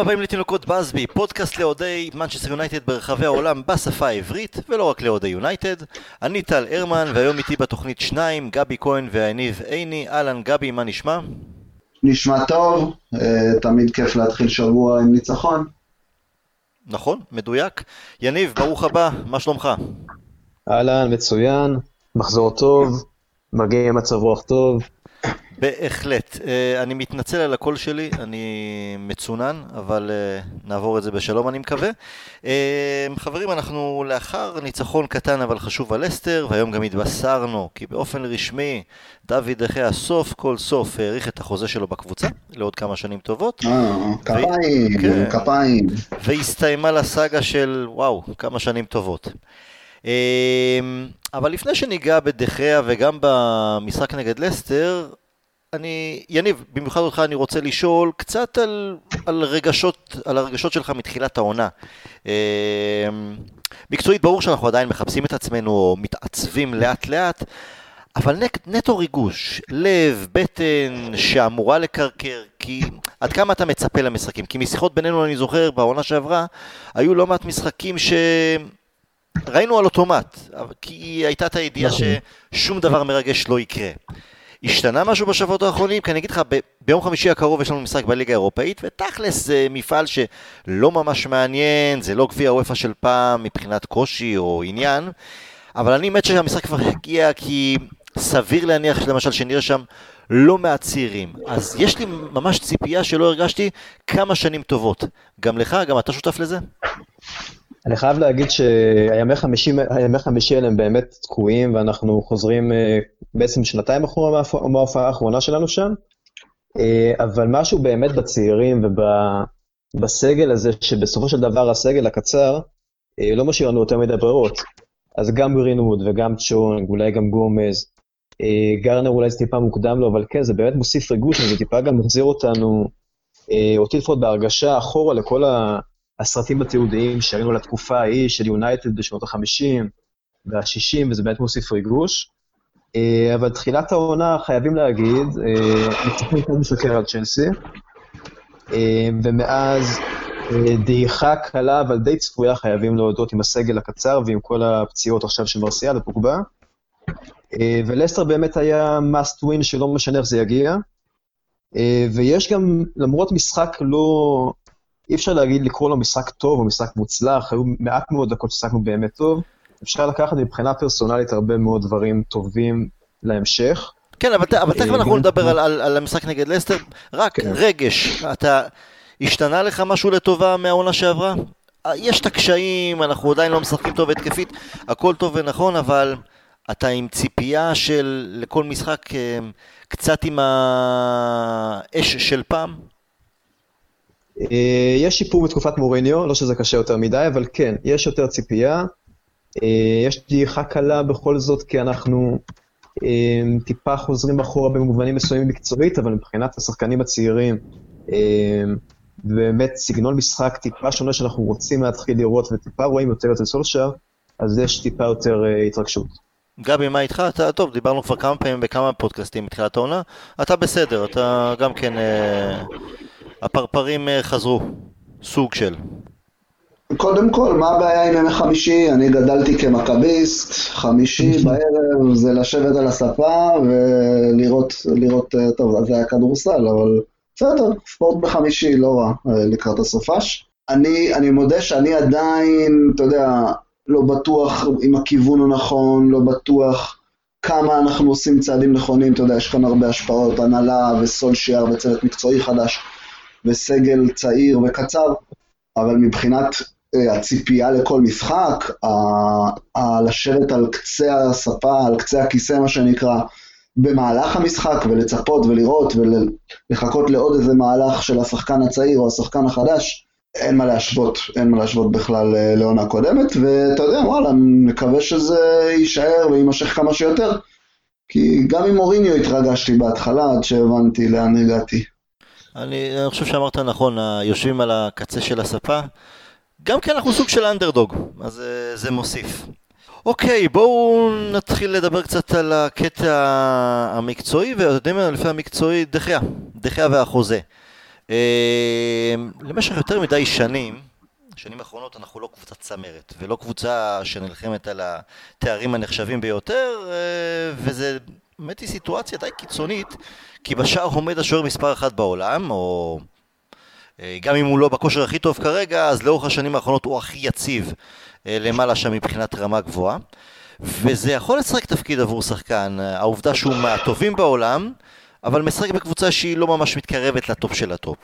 הבאים לתינוקות בסבי, פודקאסט לאוהדי מנצ'סטר יונייטד ברחבי העולם בשפה העברית, ולא רק לאוהדי יונייטד. אני טל הרמן, והיום איתי בתוכנית שניים, גבי כהן והניב עיני. אהלן גבי, מה נשמע? נשמע טוב, אה, תמיד כיף להתחיל שבוע עם ניצחון. נכון, מדויק. יניב, ברוך הבא, מה שלומך? אהלן, מצוין, מחזור טוב, מגיע עם מצב רוח טוב. בהחלט. אה, אני מתנצל על הקול שלי, אני מצונן, אבל אה, נעבור את זה בשלום אני מקווה. אה, חברים, אנחנו לאחר ניצחון קטן אבל חשוב על אסטר, והיום גם התבשרנו כי באופן רשמי דוד דחיה סוף כל סוף האריך את החוזה שלו בקבוצה לעוד כמה שנים טובות. כפיים, כן. כפיים. והסתיימה לסאגה של וואו, כמה שנים טובות. אבל לפני שניגע בדחיה וגם במשחק נגד לסטר, אני, יניב, במיוחד אותך אני רוצה לשאול קצת על, על רגשות, על הרגשות שלך מתחילת העונה. אמ, מקצועית ברור שאנחנו עדיין מחפשים את עצמנו או מתעצבים לאט לאט, אבל נטו ריגוש, לב, בטן שאמורה לקרקר, כי עד כמה אתה מצפה למשחקים? כי משיחות בינינו אני זוכר בעונה שעברה, היו לא מעט משחקים ש... ראינו על אוטומט, כי הייתה את הידיעה נכון. ששום דבר מרגש לא יקרה. השתנה משהו בשבועות האחרונים? כי אני אגיד לך, ב- ביום חמישי הקרוב יש לנו משחק בליגה האירופאית, ותכלס זה מפעל שלא ממש מעניין, זה לא גביע וופא של פעם מבחינת קושי או עניין, אבל אני מת שהמשחק כבר יגיע, כי סביר להניח למשל שנראה שם לא מעט צעירים. אז יש לי ממש ציפייה שלא הרגשתי כמה שנים טובות. גם לך, גם אתה שותף לזה? אני חייב להגיד שהימי חמישי, חמישי האלה הם באמת תקועים, ואנחנו חוזרים אה, בעצם שנתיים אחורה מההופעה האחרונה שלנו שם, אה, אבל משהו באמת בצעירים ובסגל הזה, שבסופו של דבר הסגל הקצר, אה, לא משאיר לנו יותר מדי ברירות. אז גם גרינווד וגם צ'ונג, אולי גם גומז, גרנר אולי זה טיפה מוקדם לו, אבל כן, זה באמת מוסיף ריגוש, וזה טיפה גם מחזיר אותנו, אותי לפחות בהרגשה אחורה לכל ה... הסרטים התיעודיים שראינו לתקופה ההיא של יונייטד בשנות ה-50 וה-60, וזה באמת מוסיף ריגוש. אה, אבל תחילת העונה, חייבים להגיד, אה, ניצחון קצת משקר על צ'לסי, אה, ומאז דעיכה קלה, אבל די צפויה, חייבים להודות, עם הסגל הקצר ועם כל הפציעות עכשיו של מרסיאל ופוגבה. ולסטר באמת היה must win שלא משנה איך זה יגיע. ויש גם, למרות משחק לא, אי אפשר להגיד לקרוא לו משחק טוב או משחק מוצלח, היו מעט מאוד דקות ששחקנו באמת טוב. אפשר לקחת מבחינה פרסונלית הרבה מאוד דברים טובים להמשך. כן, אבל, אבל תכף אנחנו נדבר על, על, על המשחק נגד לסטר. רק כן. רגש, אתה, השתנה לך משהו לטובה מהעונה שעברה? יש את הקשיים, אנחנו עדיין לא משחקים טוב התקפית, הכל טוב ונכון, אבל אתה עם ציפייה של לכל משחק אה, קצת עם האש של פעם? אה, יש שיפור בתקופת מוריניו, לא שזה קשה יותר מדי, אבל כן, יש יותר ציפייה. אה, יש דעיכה קלה בכל זאת, כי אנחנו אה, טיפה חוזרים אחורה במובנים מסוימים מקצועית, אבל מבחינת השחקנים הצעירים, באמת סגנון משחק טיפה שונה שאנחנו רוצים להתחיל לראות, וטיפה רואים יותר אצל סולשר, אז יש טיפה יותר התרגשות. גבי, מה איתך? אתה, טוב, דיברנו כבר כמה פעמים בכמה פודקאסטים מתחילת העונה, אתה בסדר, אתה גם כן... הפרפרים אה, חזרו, סוג של. קודם כל, מה הבעיה עם ימי חמישי? אני גדלתי כמכביסט, חמישי בערב זה לשבת על הספה ולראות, לראות, אה, טוב, זה היה כדורסל, אבל בסדר, ספורט בחמישי לא רע אה, לקראת הסופש. אני, אני מודה שאני עדיין, אתה יודע, לא בטוח אם הכיוון הוא נכון, לא בטוח כמה אנחנו עושים צעדים נכונים, אתה יודע, יש כאן הרבה השפעות, הנהלה וסולשיאר וצוות מקצועי חדש. וסגל צעיר וקצר, אבל מבחינת הציפייה לכל משחק, לשבת על קצה השפה, על קצה הכיסא מה שנקרא, במהלך המשחק ולצפות ולראות ולחכות לעוד איזה מהלך של השחקן הצעיר או השחקן החדש, אין מה להשוות, אין מה להשוות בכלל אה, לעונה קודמת, ואתה יודע, וואלה, מקווה שזה יישאר ויימשך כמה שיותר, כי גם עם מוריניו התרגשתי בהתחלה עד שהבנתי לאן הגעתי. אני, אני חושב שאמרת נכון, יושבים על הקצה של הספה. גם כן אנחנו סוג של אנדרדוג, אז זה, זה מוסיף. אוקיי, בואו נתחיל לדבר קצת על הקטע המקצועי, ואתם יודעים מה, לפי המקצועי, דחיה, דחיה והחוזה. אה, למשך יותר מדי שנים, שנים האחרונות אנחנו לא קבוצת צמרת, ולא קבוצה שנלחמת על התארים הנחשבים ביותר, אה, וזה באמת היא סיטואציה די קיצונית, כי בשער עומד השוער מספר אחת בעולם, או גם אם הוא לא בכושר הכי טוב כרגע, אז לאורך השנים האחרונות הוא הכי יציב למעלה שם מבחינת רמה גבוהה. וזה יכול לשחק תפקיד עבור שחקן, העובדה שהוא מהטובים בעולם, אבל משחק בקבוצה שהיא לא ממש מתקרבת ל top של ה top.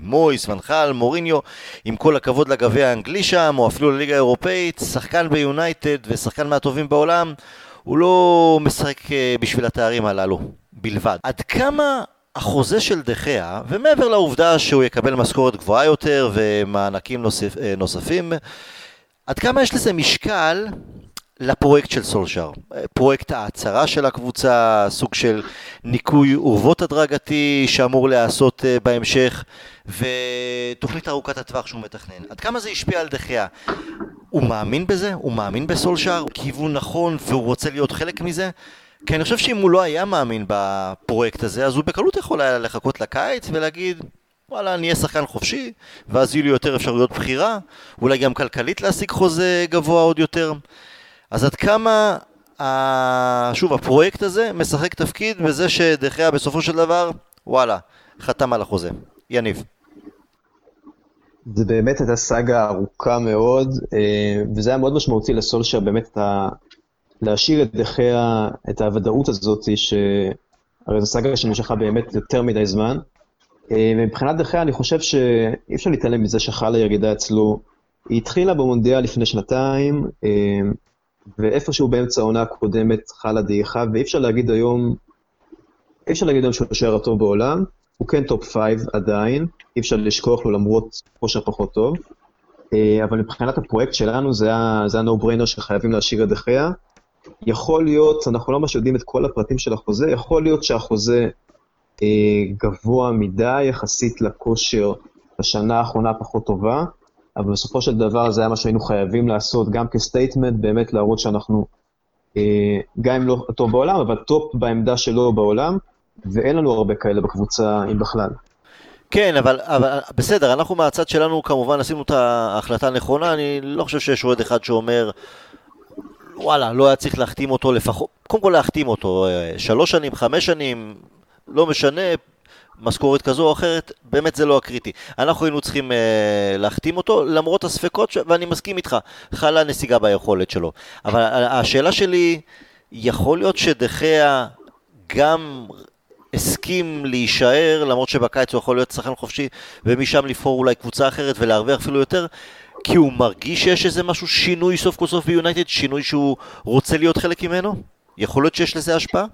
מויס, ואן חאל, מוריניו, עם כל הכבוד לגביע האנגלי שם, או אפילו לליגה האירופאית, שחקן ביונייטד ושחקן מהטובים בעולם, הוא לא משחק אה, בשביל התארים הללו בלבד. עד כמה החוזה של דה חאה, ומעבר לעובדה שהוא יקבל משכורת גבוהה יותר ומענקים נוסף, אה, נוספים, עד כמה יש לזה משקל לפרויקט של סולשאר. פרויקט ההצהרה של הקבוצה, סוג של ניקוי אורוות הדרגתי שאמור להיעשות אה, בהמשך, ותוכנית ארוכת הטווח שהוא מתכנן. עד כמה זה השפיע על דחייה? הוא מאמין בזה? הוא מאמין בסולשאר? כיוון נכון והוא רוצה להיות חלק מזה? כי אני חושב שאם הוא לא היה מאמין בפרויקט הזה, אז הוא בקלות יכול היה לחכות לקיץ ולהגיד, וואלה, אני אהיה שחקן חופשי, ואז יהיו לי יותר אפשרויות בחירה, אולי גם כלכלית להשיג חוזה גבוה עוד יותר. אז עד כמה, שוב, הפרויקט הזה משחק תפקיד בזה שדחיה בסופו של דבר, וואלה, חתם על החוזה. יניב. זה באמת הייתה סאגה ארוכה מאוד, אה, וזה היה מאוד משמעותי לסולשר באמת את ה... להשאיר את דחיה, את הוודאות הזאת, שהרי זו סאגה שנמשכה באמת יותר מדי זמן. אה, מבחינת דה חאה אני חושב שאי אפשר להתעלם מזה שחלה ירידה אצלו. היא התחילה במונדיאל לפני שנתיים, אה, ואיפשהו באמצע העונה הקודמת חלה דעיכה, ואי אפשר להגיד היום, אי אפשר להגיד היום שהוא השוער הטוב בעולם, הוא כן top five עדיין, אי אפשר לשכוח לו למרות כושר פחות טוב, אה, אבל מבחינת הפרויקט שלנו זה ה-no brainer שחייבים להשאיר את דה חאה. יכול להיות, אנחנו לא ממש יודעים את כל הפרטים של החוזה, יכול להיות שהחוזה אה, גבוה מדי יחסית לכושר בשנה האחרונה פחות טובה, אבל בסופו של דבר זה היה מה שהיינו חייבים לעשות, גם כ statement, באמת להראות שאנחנו, אה, גם אם לא הטוב בעולם, אבל top בעמדה שלו בעולם, ואין לנו הרבה כאלה בקבוצה, אם בכלל. כן, אבל, אבל בסדר, אנחנו מהצד שלנו כמובן עשינו את ההחלטה הנכונה, אני לא חושב שיש אוהד אחד שאומר, וואלה, לא היה צריך להחתים אותו לפחות, קודם כל להחתים אותו, אה, שלוש שנים, חמש שנים, לא משנה, משכורת כזו או אחרת, באמת זה לא הקריטי. אנחנו היינו צריכים אה, להחתים אותו, למרות הספקות, ש... ואני מסכים איתך, חלה נסיגה ביכולת שלו. אבל השאלה שלי, יכול להיות שדחיה גם הסכים להישאר, למרות שבקיץ הוא יכול להיות שחקן חופשי, ומשם לבחור אולי קבוצה אחרת ולהרוויח אפילו יותר, כי הוא מרגיש שיש איזה משהו, שינוי סוף כל סוף ביונייטד, שינוי שהוא רוצה להיות חלק ממנו? יכול להיות שיש לזה השפעה?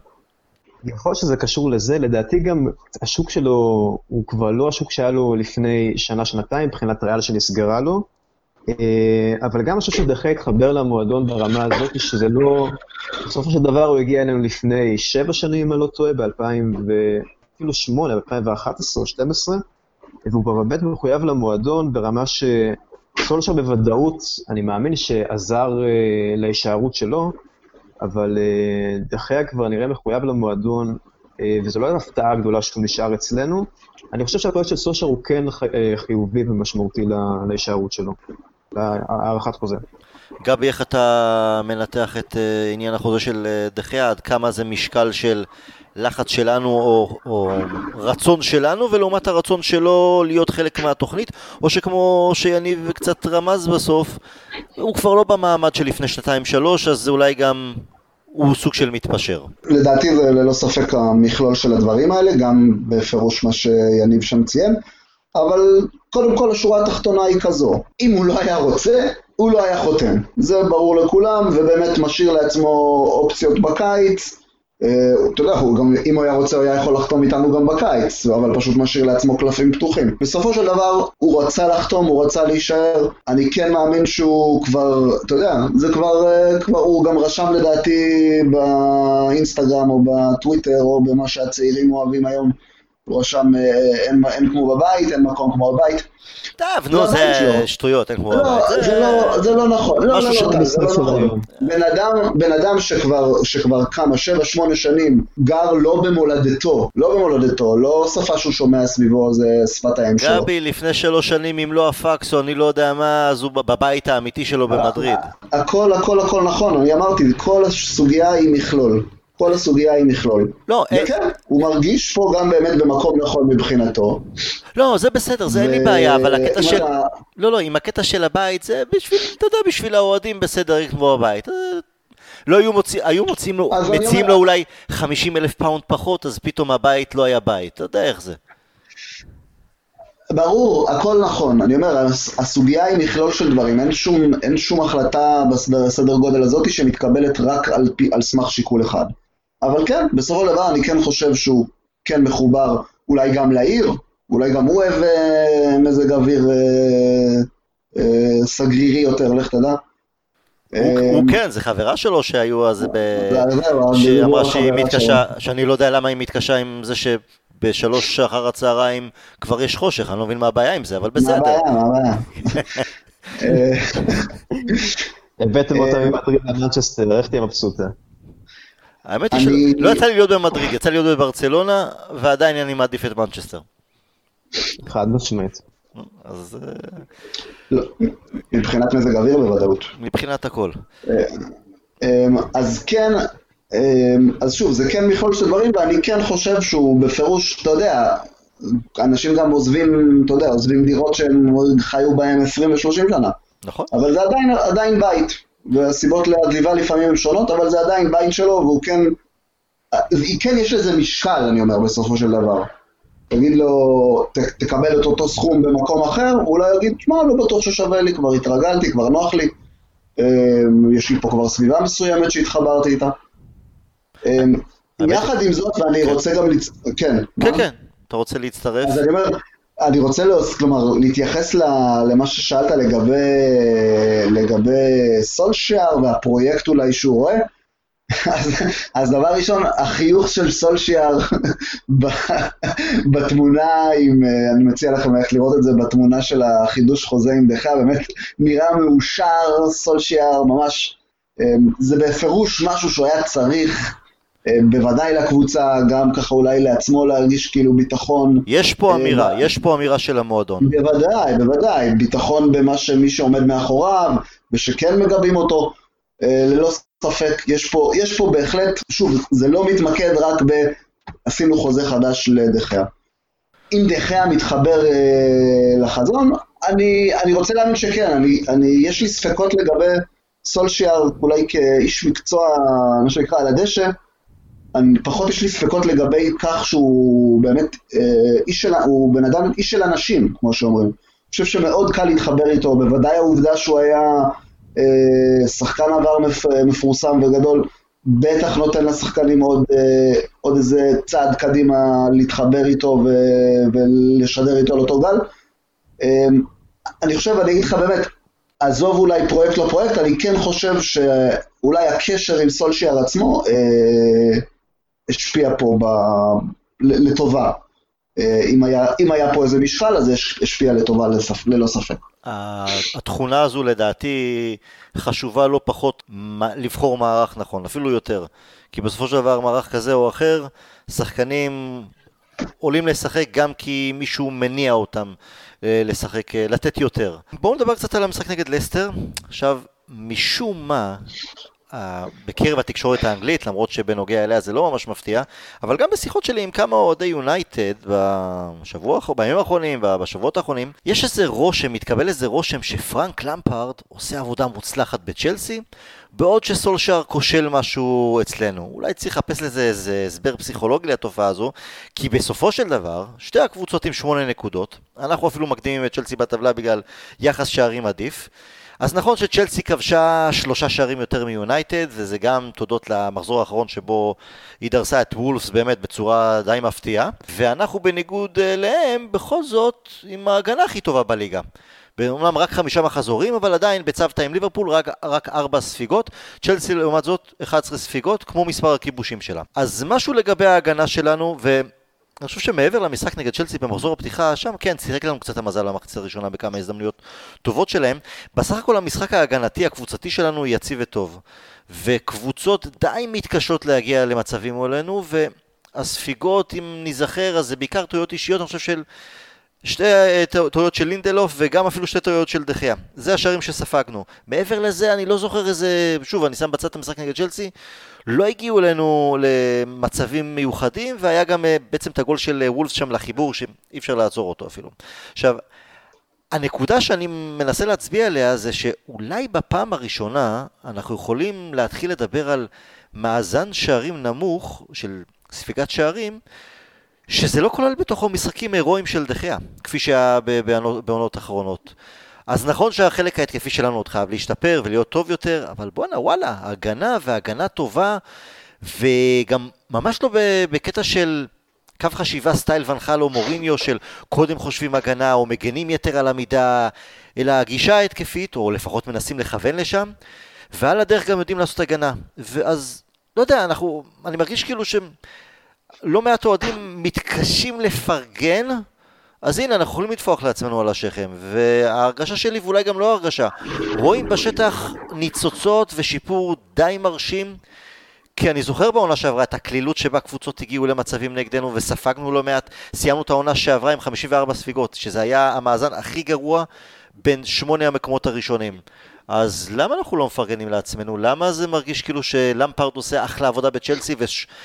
יכול שזה קשור לזה, לדעתי גם השוק שלו הוא כבר לא השוק שהיה לו לפני שנה-שנתיים, מבחינת ריאל שנסגרה לו, אה, אבל גם אני חושב שדחה התחבר למועדון ברמה הזאת, שזה לא... בסופו של דבר הוא הגיע אלינו לפני שבע שנים, אם אני לא טועה, ב-2008, ב-2011 או 2012, והוא באמת מחויב למועדון ברמה שסולשר בוודאות, אני מאמין שעזר אה, להישארות שלו, אבל אה, דחיה כבר נראה מחויב למועדון, אה, וזו לא הפתעה גדולה שהוא נשאר אצלנו. אני חושב שהפרויקט של סושר הוא כן אה, חיובי ומשמעותי להישארות שלו, להארכת חוזה. גבי, איך אתה מנתח את עניין החוזה של דחיה? עד כמה זה משקל של לחץ שלנו או, או רצון שלנו ולעומת הרצון שלו להיות חלק מהתוכנית או שכמו שיניב קצת רמז בסוף הוא כבר לא במעמד של לפני שנתיים שלוש אז אולי גם הוא סוג של מתפשר. לדעתי זה ללא ספק המכלול של הדברים האלה, גם בפירוש מה שיניב שם ציין, אבל קודם כל השורה התחתונה היא כזו, אם הוא לא היה רוצה, הוא לא היה חותם. זה ברור לכולם, ובאמת משאיר לעצמו אופציות בקיץ, אתה יודע, אם הוא היה רוצה, הוא היה יכול לחתום איתנו גם בקיץ, אבל פשוט משאיר לעצמו קלפים פתוחים. בסופו של דבר, הוא רצה לחתום, הוא רצה להישאר. אני כן מאמין שהוא כבר, אתה יודע, זה כבר, אה, כבר הוא גם רשם לדעתי באינסטגרם או בטוויטר או במה שהצעירים אוהבים היום. הוא רשם אה, אין, אין כמו בבית, אין מקום כמו בבית. טוב, זה נו, זה הבית שלו. שטויות, אין כמו לא, בבית. זה לא, זה לא נכון, לא, לא, לא, זה לא של נכון. בן אדם, בן אדם שכבר, שכבר כמה, שבע, שמונה שנים, גר לא במולדתו, לא במולדתו, לא שפה שהוא שומע סביבו, זה שפת האם שלו. גבי, לפני שלוש שנים, אם לא הפקס או אני לא יודע מה, אז הוא בבית האמיתי שלו במדריד. הכל, הכל, הכל נכון, אני אמרתי, כל הסוגיה היא מכלול. כל הסוגיה היא מכלול. לא, אין- וכן, הוא מרגיש פה גם באמת במקום נכון מבחינתו. לא, זה בסדר, זה אין לי בעיה, אבל הקטע של... אתה- לא, לא, עם הקטע של הבית, זה בשביל, אתה יודע, בשביל האוהדים בסדר, אין כמו בבית. אה, לא היו מוצאים, היו מוצאים לו, מציעים אומר- לו אולי 50 אלף פאונד פחות, אז פתאום הבית לא היה בית. אתה יודע איך זה. ברור, הכל נכון. אני אומר, הס- הסוגיה היא מכלול של דברים. אין שום, אין שום החלטה בסדר סדר גודל הזאת שמתקבלת רק על, פי, על סמך שיקול אחד. אבל כן, בסופו של דבר אני כן חושב שהוא כן מחובר אולי גם לעיר, אולי גם הוא אוהב אה, מזג אוויר אה, אה, סגרירי יותר, לך תדע. הוא- אה, הוא כן, זה חברה שלו שהיו אז ב... שהיא אמרה על שהיא מתקשה, שאני לא יודע למה היא מתקשה עם זה שבשלוש אחר הצהריים כבר יש חושך, אני לא מבין מה הבעיה עם זה, אבל מה בסדר. הבעיה, מה הבעיה? אה, הבאתם אותה ממדריד למנצ'סטר, איך תהיה מבסוטה? האמת היא אני- שלא יצא לי להיות במדריד, יצא לי להיות בברצלונה, ועדיין אני מעדיף את מנצ'סטר. חד משמעית. אז אה, לא, מבחינת מזג אוויר בוודאות. מבחינת הכל. אמ, אז כן, אמ, אז שוב, זה כן מכלול של דברים, ואני כן חושב שהוא בפירוש, אתה יודע, אנשים גם עוזבים, אתה יודע, עוזבים דירות שהם חיו בהן 20 ו-30 שנה, נכון? אבל זה עדיין, עדיין בית, והסיבות לעזיבה לפעמים הן שונות, אבל זה עדיין בית שלו, והוא כן, היא כן יש לזה משקל, אני אומר, בסופו של דבר. תגיד לו, ת, תקבל את אותו סכום במקום אחר, אולי יגיד, שמע, לא בטוח ששווה לי, כבר התרגלתי, כבר נוח לי. אמ, יש לי פה כבר סביבה מסוימת שהתחברתי איתה. אמ, יחד עם זאת, ואני רוצה גם, לצ... כן. כן? כן. אתה רוצה להצטרף? אז אני אומר, אני רוצה להוס, כלומר, להתייחס למה ששאלת לגבי, לגבי סולשיאר והפרויקט אולי שהוא רואה. אז, אז דבר ראשון, החיוך של סולשיאר בתמונה, עם, אה, אני מציע לכם ללכת לראות את זה בתמונה של החידוש חוזה עם דחה, באמת נראה מאושר, סולשיאר ממש, אה, זה בפירוש משהו שהוא היה צריך, בוודאי לקבוצה, גם ככה אולי לעצמו להרגיש כאילו ביטחון. יש פה אה, אמירה, יש פה אמירה של המועדון. בוודאי, בוודאי, ביטחון במה שמי שעומד מאחוריו, ושכן מגבים אותו, אה, ללא ספק, יש פה, יש פה בהחלט, שוב, זה לא מתמקד רק ב... עשינו חוזה חדש לדחיה. אם דחיה מתחבר אה, לחזון, אני, אני רוצה להאמין שכן, אני, אני, יש לי ספקות לגבי סולשיאר, אולי כאיש מקצוע, מה שנקרא, על הדשא, אני, פחות יש לי ספקות לגבי כך שהוא באמת אה, איש של, הוא בן אדם, איש של אנשים, כמו שאומרים. אני חושב שמאוד קל להתחבר איתו, בוודאי העובדה שהוא היה אה, שחקן עבר מפ, מפורסם וגדול, בטח נותן לשחקנים עוד, אה, עוד איזה צעד קדימה להתחבר איתו ו, ולשדר איתו על אותו גל. אה, אני חושב, אני אגיד לך באמת, עזוב אולי פרויקט לא פרויקט, אני כן חושב שאולי הקשר עם סולשייר עצמו אה, השפיע פה ב... לטובה. אה, אם היה, אם היה פה איזה משקל, אז זה הש- השפיע לטובה לספ... ללא ספק. התכונה הזו לדעתי חשובה לא פחות לבחור מערך נכון, אפילו יותר. כי בסופו של דבר מערך כזה או אחר, שחקנים עולים לשחק גם כי מישהו מניע אותם אה, לשחק, אה, לתת יותר. בואו נדבר קצת על המשחק נגד לסטר. עכשיו, משום מה, בקרב התקשורת האנגלית, למרות שבנוגע אליה זה לא ממש מפתיע, אבל גם בשיחות שלי עם כמה אוהדי יונייטד בשבוע, בימים האחרונים ובשבועות האחרונים, יש איזה רושם, מתקבל איזה רושם שפרנק למפארד עושה עבודה מוצלחת בצ'לסי, בעוד שסולשאר כושל משהו אצלנו. אולי צריך לחפש לזה איזה הסבר פסיכולוגי לתופעה הזו, כי בסופו של דבר, שתי הקבוצות עם שמונה נקודות, אנחנו אפילו מקדימים את צ'לסי בטבלה בגלל יחס שערים עדיף. אז נכון שצ'לסי כבשה שלושה שערים יותר מיונייטד, וזה גם תודות למחזור האחרון שבו היא דרסה את וולפס באמת בצורה די מפתיעה, ואנחנו בניגוד אה, להם, בכל זאת, עם ההגנה הכי טובה בליגה. אומנם רק חמישה מחזורים, אבל עדיין בצוותא עם ליברפול רק, רק ארבע ספיגות, צ'לסי לעומת זאת 11 ספיגות, כמו מספר הכיבושים שלה. אז משהו לגבי ההגנה שלנו, ו... אני חושב שמעבר למשחק נגד צ'לסי במחזור הפתיחה, שם כן, צירק לנו קצת המזל במחצית הראשונה בכמה הזדמנויות טובות שלהם. בסך הכל המשחק ההגנתי הקבוצתי שלנו יציב וטוב. וקבוצות די מתקשות להגיע למצבים מולנו, והספיגות, אם ניזכר, אז זה בעיקר טעויות אישיות, אני חושב של... שתי אה, טעויות של לינדלוף וגם אפילו שתי טעויות של דחיה. זה השערים שספגנו. מעבר לזה, אני לא זוכר איזה... שוב, אני שם בצד את המשחק נגד צ'לסי. לא הגיעו אלינו למצבים מיוחדים, והיה גם אה, בעצם את הגול של אה, וולפס שם לחיבור, שאי אפשר לעצור אותו אפילו. עכשיו, הנקודה שאני מנסה להצביע עליה זה שאולי בפעם הראשונה אנחנו יכולים להתחיל לדבר על מאזן שערים נמוך של ספיגת שערים שזה לא כולל בתוכו משחקים הירואיים של דחיה, כפי שהיה בעונות אחרונות. אז נכון שהחלק ההתקפי שלנו עוד חייב להשתפר ולהיות טוב יותר, אבל בואנה וואלה, הגנה והגנה טובה, וגם ממש לא בקטע של קו חשיבה סטייל ונחל או מוריניו של קודם חושבים הגנה או מגנים יתר על המידה, אלא הגישה ההתקפית, או לפחות מנסים לכוון לשם, ועל הדרך גם יודעים לעשות הגנה. ואז, לא יודע, אנחנו, אני מרגיש כאילו שהם... לא מעט אוהדים מתקשים לפרגן, אז הנה, אנחנו יכולים לטפוח לעצמנו על השכם, וההרגשה שלי, ואולי גם לא הרגשה, רואים בשטח ניצוצות ושיפור די מרשים, כי אני זוכר בעונה שעברה את הקלילות שבה קבוצות הגיעו למצבים נגדנו וספגנו לא מעט, סיימנו את העונה שעברה עם 54 ספיגות, שזה היה המאזן הכי גרוע בין שמונה המקומות הראשונים. אז למה אנחנו לא מפרגנים לעצמנו? למה זה מרגיש כאילו שלמפרד עושה אחלה עבודה בצ'לסי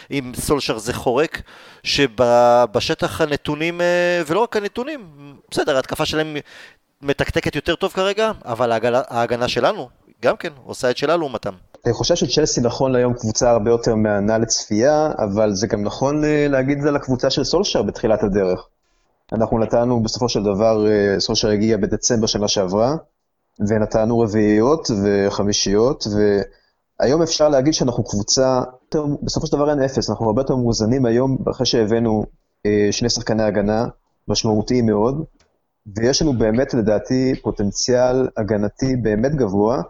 ועם סולשר זה חורק? שבשטח הנתונים, אה, ולא רק הנתונים, בסדר, ההתקפה שלהם מתקתקת יותר טוב כרגע, אבל ההגנה, שלנו גם כן עושה את שלה לעומתם. אני חושב שצ'לסי נכון להיום קבוצה הרבה יותר מהנה לצפייה, אבל זה גם נכון אה, להגיד את זה לקבוצה של סולשר בתחילת הדרך. אנחנו נתנו בסופו של דבר, אה, סולשר הגיע בדצמבר שנה שעברה, ונתנו רביעיות וחמישיות, והיום אפשר להגיד שאנחנו קבוצה, בסופו של דבר אין אפס, אנחנו הרבה יותר מאוזנים היום, אחרי שהבאנו אה, שני שחקני הגנה משמעותיים מאוד, ויש לנו באמת, לדעתי, פוטנציאל הגנתי באמת גבוה.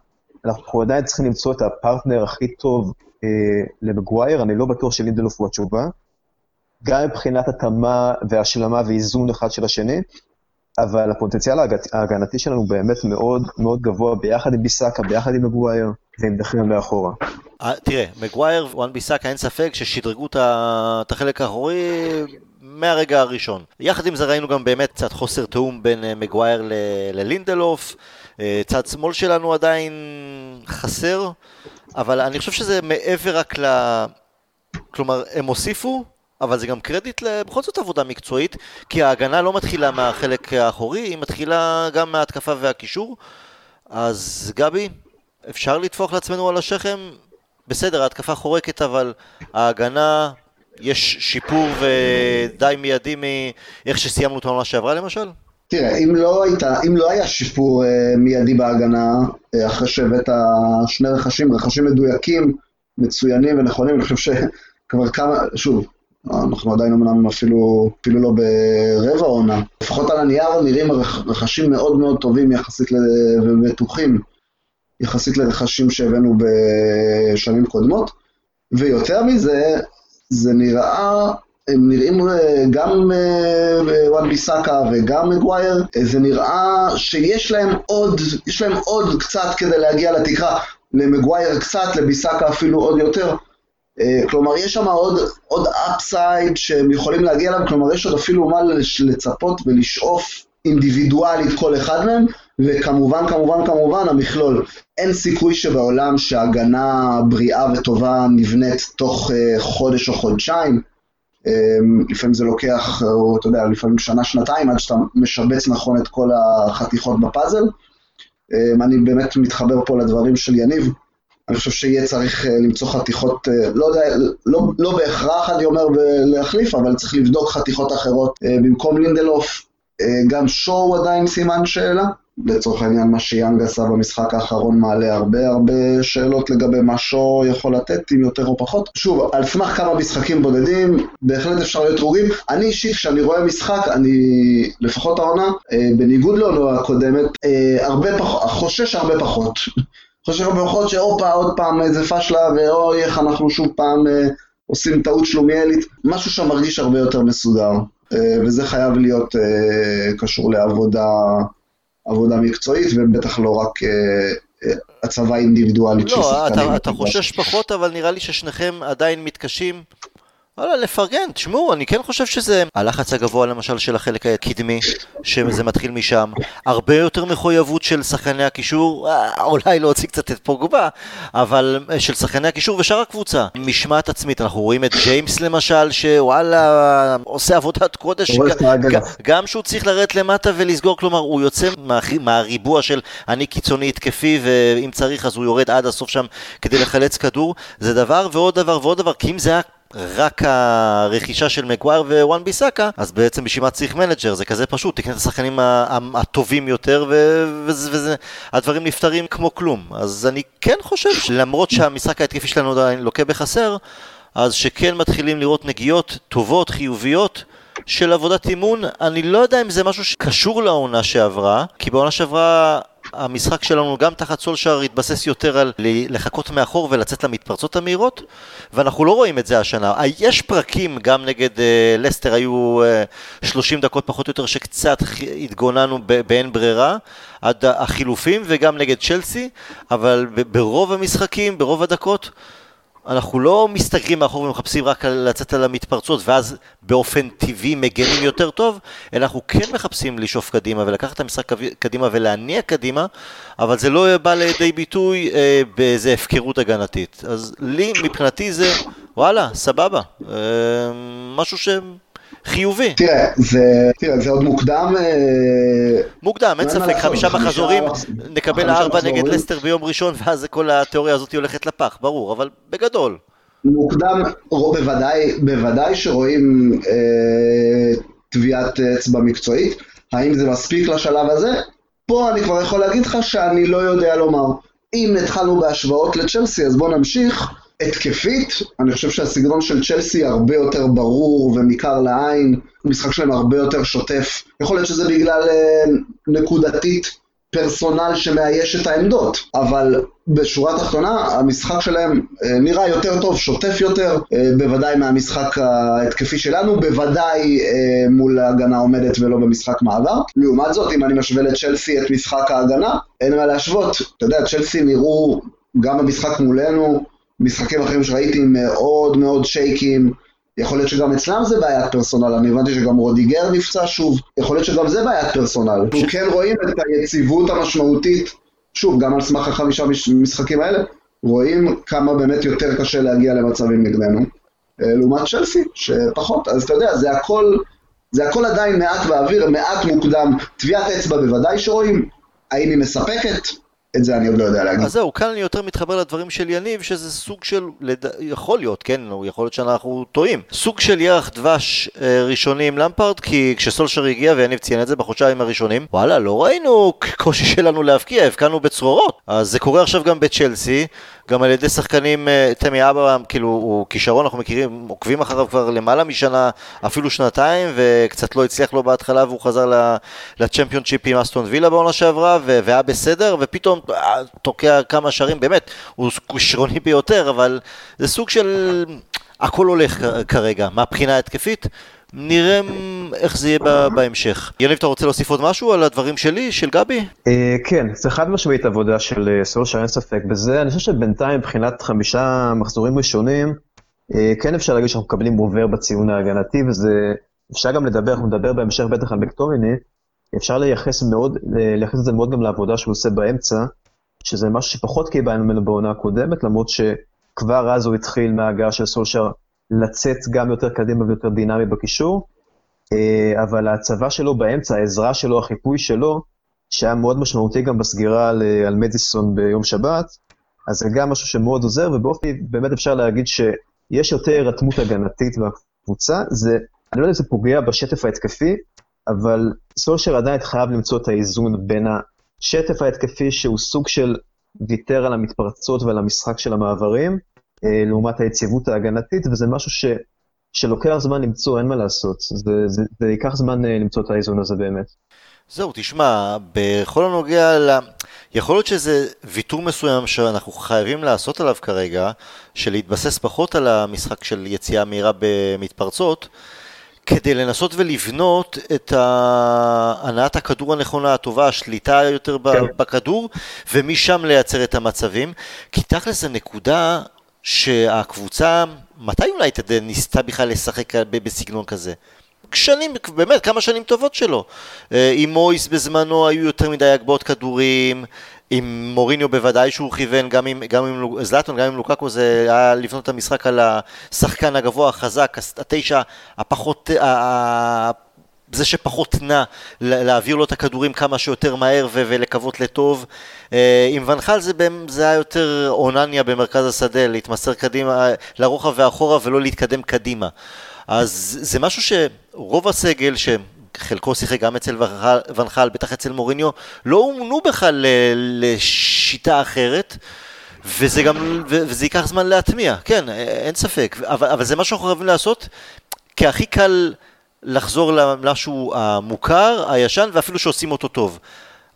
אנחנו עדיין צריכים למצוא את הפרטנר הכי טוב אה, למגווייר, אני לא בטוח שלינדלוף הוא התשובה. גם מבחינת התאמה והשלמה ואיזון אחד של השני, אבל הפוטנציאל ההגנתי שלנו באמת מאוד מאוד גבוה, ביחד עם ביסאקה, ביחד עם מגווייר ועם דחיה מאחורה. אה, תראה, מגווייר וואן ביסאקה אין ספק ששדרגו את החלק האחורי מהרגע הראשון. יחד עם זה ראינו גם באמת קצת חוסר תיאום בין אה, מגווייר ללינדלוף, אה, צד שמאל שלנו עדיין חסר, אבל אני חושב שזה מעבר רק ל... כלומר, הם הוסיפו, אבל זה גם קרדיט לבכל זאת עבודה מקצועית, כי ההגנה לא מתחילה מהחלק האחורי, היא מתחילה גם מההתקפה והקישור. אז גבי, אפשר לטפוח לעצמנו על השכם? בסדר, ההתקפה חורקת, אבל ההגנה, יש שיפור ודי מיידי מאיך שסיימנו את העונה שעברה למשל? תראה, אם לא, הייתה, אם לא היה שיפור uh, מיידי בהגנה, uh, אחרי שהבאת שני רכשים, רכשים מדויקים, מצוינים ונכונים, אני חושב שכבר כמה, שוב, אנחנו עדיין אמנם אפילו, אפילו לא ברבע עונה. לפחות על הנייר נראים רכשים מאוד מאוד טובים יחסית ובטוחים יחסית לרכשים שהבאנו בשנים קודמות. ויותר מזה, זה נראה, הם נראים אה, גם אה, וואן ביסאקה וגם מגווייר, אה, זה נראה שיש להם עוד, יש להם עוד קצת כדי להגיע לתקרה. למגווייר קצת, לביסאקה אפילו עוד יותר. אה, כלומר, יש שם עוד, עוד upside שהם יכולים להגיע אליו, כלומר, יש עוד אפילו מה לצפות ולשאוף אינדיבידואלית כל אחד מהם, וכמובן, כמובן, כמובן, המכלול. אין סיכוי שבעולם שהגנה בריאה וטובה נבנית תוך אה, חודש או חודשיים. Um, לפעמים זה לוקח, או אתה יודע, לפעמים שנה, שנתיים, עד שאתה משבץ נכון את כל החתיכות בפאזל. אני באמת מתחבר פה לדברים של יניב. אני חושב שיהיה צריך אה, למצוא חתיכות, אה, לא יודע, לא, לא בהכרח אני אומר להחליף, אבל צריך לבדוק חתיכות אחרות אה, במקום לינדלוף. גם שואו עדיין סימן שאלה. לצורך העניין מה שיאנג עשה במשחק האחרון מעלה הרבה הרבה שאלות לגבי מה שואו יכול לתת, אם יותר או פחות. שוב, על סמך כמה משחקים בודדים, בהחלט אפשר להיות רוגים. אני אישית, כשאני רואה משחק, אני, לפחות העונה, בניגוד לעונה הקודמת, הרבה פחות, חושש הרבה פחות. חושב במיוחד שהופה, עוד פעם איזה פשלה, ואוי, איך אנחנו שוב פעם אה, עושים טעות שלומיאלית, משהו שם מרגיש הרבה יותר מסודר, וזה חייב להיות קשור לעבודה עבודה מקצועית, ובטח לא רק הצבה אינדיבידואלית של שחקנים. לא, אתה, אתה חושש פחות, אבל נראה לי ששניכם עדיין מתקשים וואלה, לפרגן, תשמעו, אני כן חושב שזה הלחץ הגבוה למשל של החלק הקדמי, שזה מתחיל משם, הרבה יותר מחויבות של שחקני הקישור, אה, אולי להוציא קצת את פוגבה, אבל אה, של שחקני הקישור ושאר הקבוצה. משמעת עצמית, אנחנו רואים את ג'יימס למשל, שוואלה, עושה עבודת קודש, גם שהוא צריך לרדת למטה ולסגור, כלומר, הוא יוצא מה, מהריבוע של אני קיצוני התקפי, ואם צריך אז הוא יורד עד הסוף שם כדי לחלץ כדור, זה דבר ועוד דבר ועוד דבר, כי אם זה היה רק הרכישה של מגווייר ווואן ביסאקה, אז בעצם בשביל מה צריך manager, זה כזה פשוט, תקנה את השחקנים הטובים יותר והדברים נפתרים כמו כלום. אז אני כן חושב שלמרות שהמשחק ההתקפי שלנו עדיין לוקה בחסר, אז שכן מתחילים לראות נגיעות טובות, חיוביות. של עבודת אימון, אני לא יודע אם זה משהו שקשור לעונה שעברה, כי בעונה שעברה המשחק שלנו גם תחת סולשאר התבסס יותר על לחכות מאחור ולצאת למתפרצות המהירות ואנחנו לא רואים את זה השנה. יש פרקים, גם נגד uh, לסטר היו uh, אה, 30 דקות פחות או יותר שקצת התגוננו באין ברירה עד החילופים וגם נגד צ'לסי אבל ברוב המשחקים, ברוב הדקות אנחנו לא מסתגרים מאחור ומחפשים רק לצאת על המתפרצות ואז באופן טבעי מגנים יותר טוב, אלא אנחנו כן מחפשים לשאוף קדימה ולקחת את המשחק קדימה ולהניע קדימה, אבל זה לא בא לידי ביטוי אה, באיזה הפקרות הגנתית. אז לי, מבחינתי זה, וואלה, סבבה. אה, משהו ש... חיובי. תראה, זה, תראה, זה עוד מוקדם. אה, מוקדם, אין ספק, חמישה מחזורים, נקבל ארבע נגד לסטר ביום ראשון, ואז כל התיאוריה הזאת הולכת לפח, ברור, אבל בגדול. מוקדם, בוודאי, בוודאי שרואים אה, טביעת אצבע מקצועית. האם זה מספיק לשלב הזה? פה אני כבר יכול להגיד לך שאני לא יודע לומר. אם התחלנו בהשוואות לצ'לסי, אז בואו נמשיך. התקפית, אני חושב שהסגנון של צ'לסי הרבה יותר ברור ומכר לעין, המשחק שלהם הרבה יותר שוטף. יכול להיות שזה בגלל אה, נקודתית פרסונל שמאייש את העמדות, אבל בשורה התחתונה המשחק שלהם אה, נראה יותר טוב, שוטף יותר, אה, בוודאי מהמשחק ההתקפי שלנו, בוודאי מול ההגנה עומדת ולא במשחק מעבר. לעומת זאת, אם אני משווה לצ'לסי את משחק ההגנה, אין מה להשוות. אתה יודע, צ'לסי נראו גם במשחק מולנו, משחקים אחרים שראיתי מאוד מאוד שייקים, יכול להיות שגם אצלם זה בעיית פרסונל, אני הבנתי שגם רודיגר נפצע שוב, יכול להיות שגם זה בעיית פרסונל. אנחנו כן רואים את היציבות המשמעותית, שוב, גם על סמך החמישה משחקים האלה, רואים כמה באמת יותר קשה להגיע למצבים נגדנו, אה, לעומת צ'לסי, שפחות, אז אתה יודע, זה הכל, זה הכל עדיין מעט באוויר, מעט מוקדם, טביעת אצבע בוודאי שרואים, האם היא מספקת? את זה אני עוד לא יודע להגיד. אז זהו, כאן אני יותר מתחבר לדברים של יניב, שזה סוג של, לד... יכול להיות, כן, יכול להיות שאנחנו טועים. סוג של ירח דבש אה, ראשוני עם למפארד, כי כשסולשר הגיע, ויניב ציין את זה בחודשיים הראשונים, וואלה, לא ראינו קושי שלנו להבקיע, הבקענו בצרורות. אז זה קורה עכשיו גם בצ'לסי. גם על ידי שחקנים, אה, תמי אבא, כאילו, הוא כישרון, אנחנו מכירים, עוקבים אחריו כבר למעלה משנה, אפילו שנתיים, וקצת לא הצליח לו בהתחלה, והוא חזר לצ'מפיונצ'יפ עם אסטון וילה בעונה שעברה, והיה בסדר, ופתאום אה, תוקע כמה שערים, באמת, הוא כישרוני ביותר, אבל זה סוג של... הכל הולך כרגע, מהבחינה ההתקפית, נראה איך זה יהיה בהמשך. יניב, אתה רוצה להוסיף עוד משהו על הדברים שלי, של גבי? אה, כן, זה חד משמעית עבודה של אה, סולשר, אין ספק בזה. אני חושב שבינתיים, מבחינת חמישה מחזורים ראשונים, כן אפשר להגיד שאנחנו מקבלים עובר בציון ההגנתי, וזה, אפשר גם לדבר, אנחנו נדבר בהמשך בטח על מקטוריני, אפשר לייחס מאוד, לייחס את זה מאוד גם לעבודה שהוא עושה באמצע, שזה משהו שפחות קיבלנו ממנו בעונה הקודמת, למרות שכבר אז הוא התחיל מההגעה של סולשר לצאת גם יותר קדימה ויותר דינמי בקישור, אה, אבל ההצבה שלו באמצע, העזרה שלו, החיפוי שלו, שהיה מאוד משמעותי גם בסגירה על, על מדיסון ביום שבת, אז זה גם משהו שמאוד עוזר, ובאופן באמת אפשר להגיד שיש יותר הירתמות הגנתית בקבוצה, זה, אני לא יודע אם זה פוגע בשטף ההתקפי, אבל סולשר עדיין חייב למצוא את האיזון בין השטף ההתקפי, שהוא סוג של ויתר על המתפרצות ועל המשחק של המעברים, אה, לעומת היציבות ההגנתית, וזה משהו ש, שלוקח זמן למצוא, אין מה לעשות. זה, זה, זה ייקח זמן אה, למצוא את האיזון הזה באמת. זהו, תשמע, בכל הנוגע ל... יכול להיות שזה ויתור מסוים שאנחנו חייבים לעשות עליו כרגע, של להתבסס פחות על המשחק של יציאה מהירה במתפרצות, כדי לנסות ולבנות את הנעת הכדור הנכונה, הטובה, השליטה יותר כן. בכדור, ומשם לייצר את המצבים. כי תכל'ס זו נקודה שהקבוצה, מתי אולי ניסתה בכלל לשחק בסגנון כזה? שנים, באמת, כמה שנים טובות שלו. אה, עם מויס בזמנו היו יותר מדי הגבהות כדורים, עם מוריניו בוודאי שהוא כיוון, גם עם, גם עם זלאטון, גם עם לוקקו, זה היה לבנות את המשחק על השחקן הגבוה, החזק, התשע, הפחות. זה שפחות נע, להעביר לו את הכדורים כמה שיותר מהר ולקוות לטוב. אה, עם ונחל זה, זה היה יותר אונניה במרכז השדה, להתמסר קדימה, לרוחב ואחורה ולא להתקדם קדימה. אז זה משהו שרוב הסגל, שחלקו שיחק גם אצל ונחל, בטח אצל מוריניו, לא אומנו בכלל לשיטה אחרת. וזה גם, וזה ייקח זמן להטמיע, כן, אין ספק, אבל, אבל זה מה שאנחנו חייבים לעשות, כי הכי קל לחזור למשהו המוכר, הישן, ואפילו שעושים אותו טוב,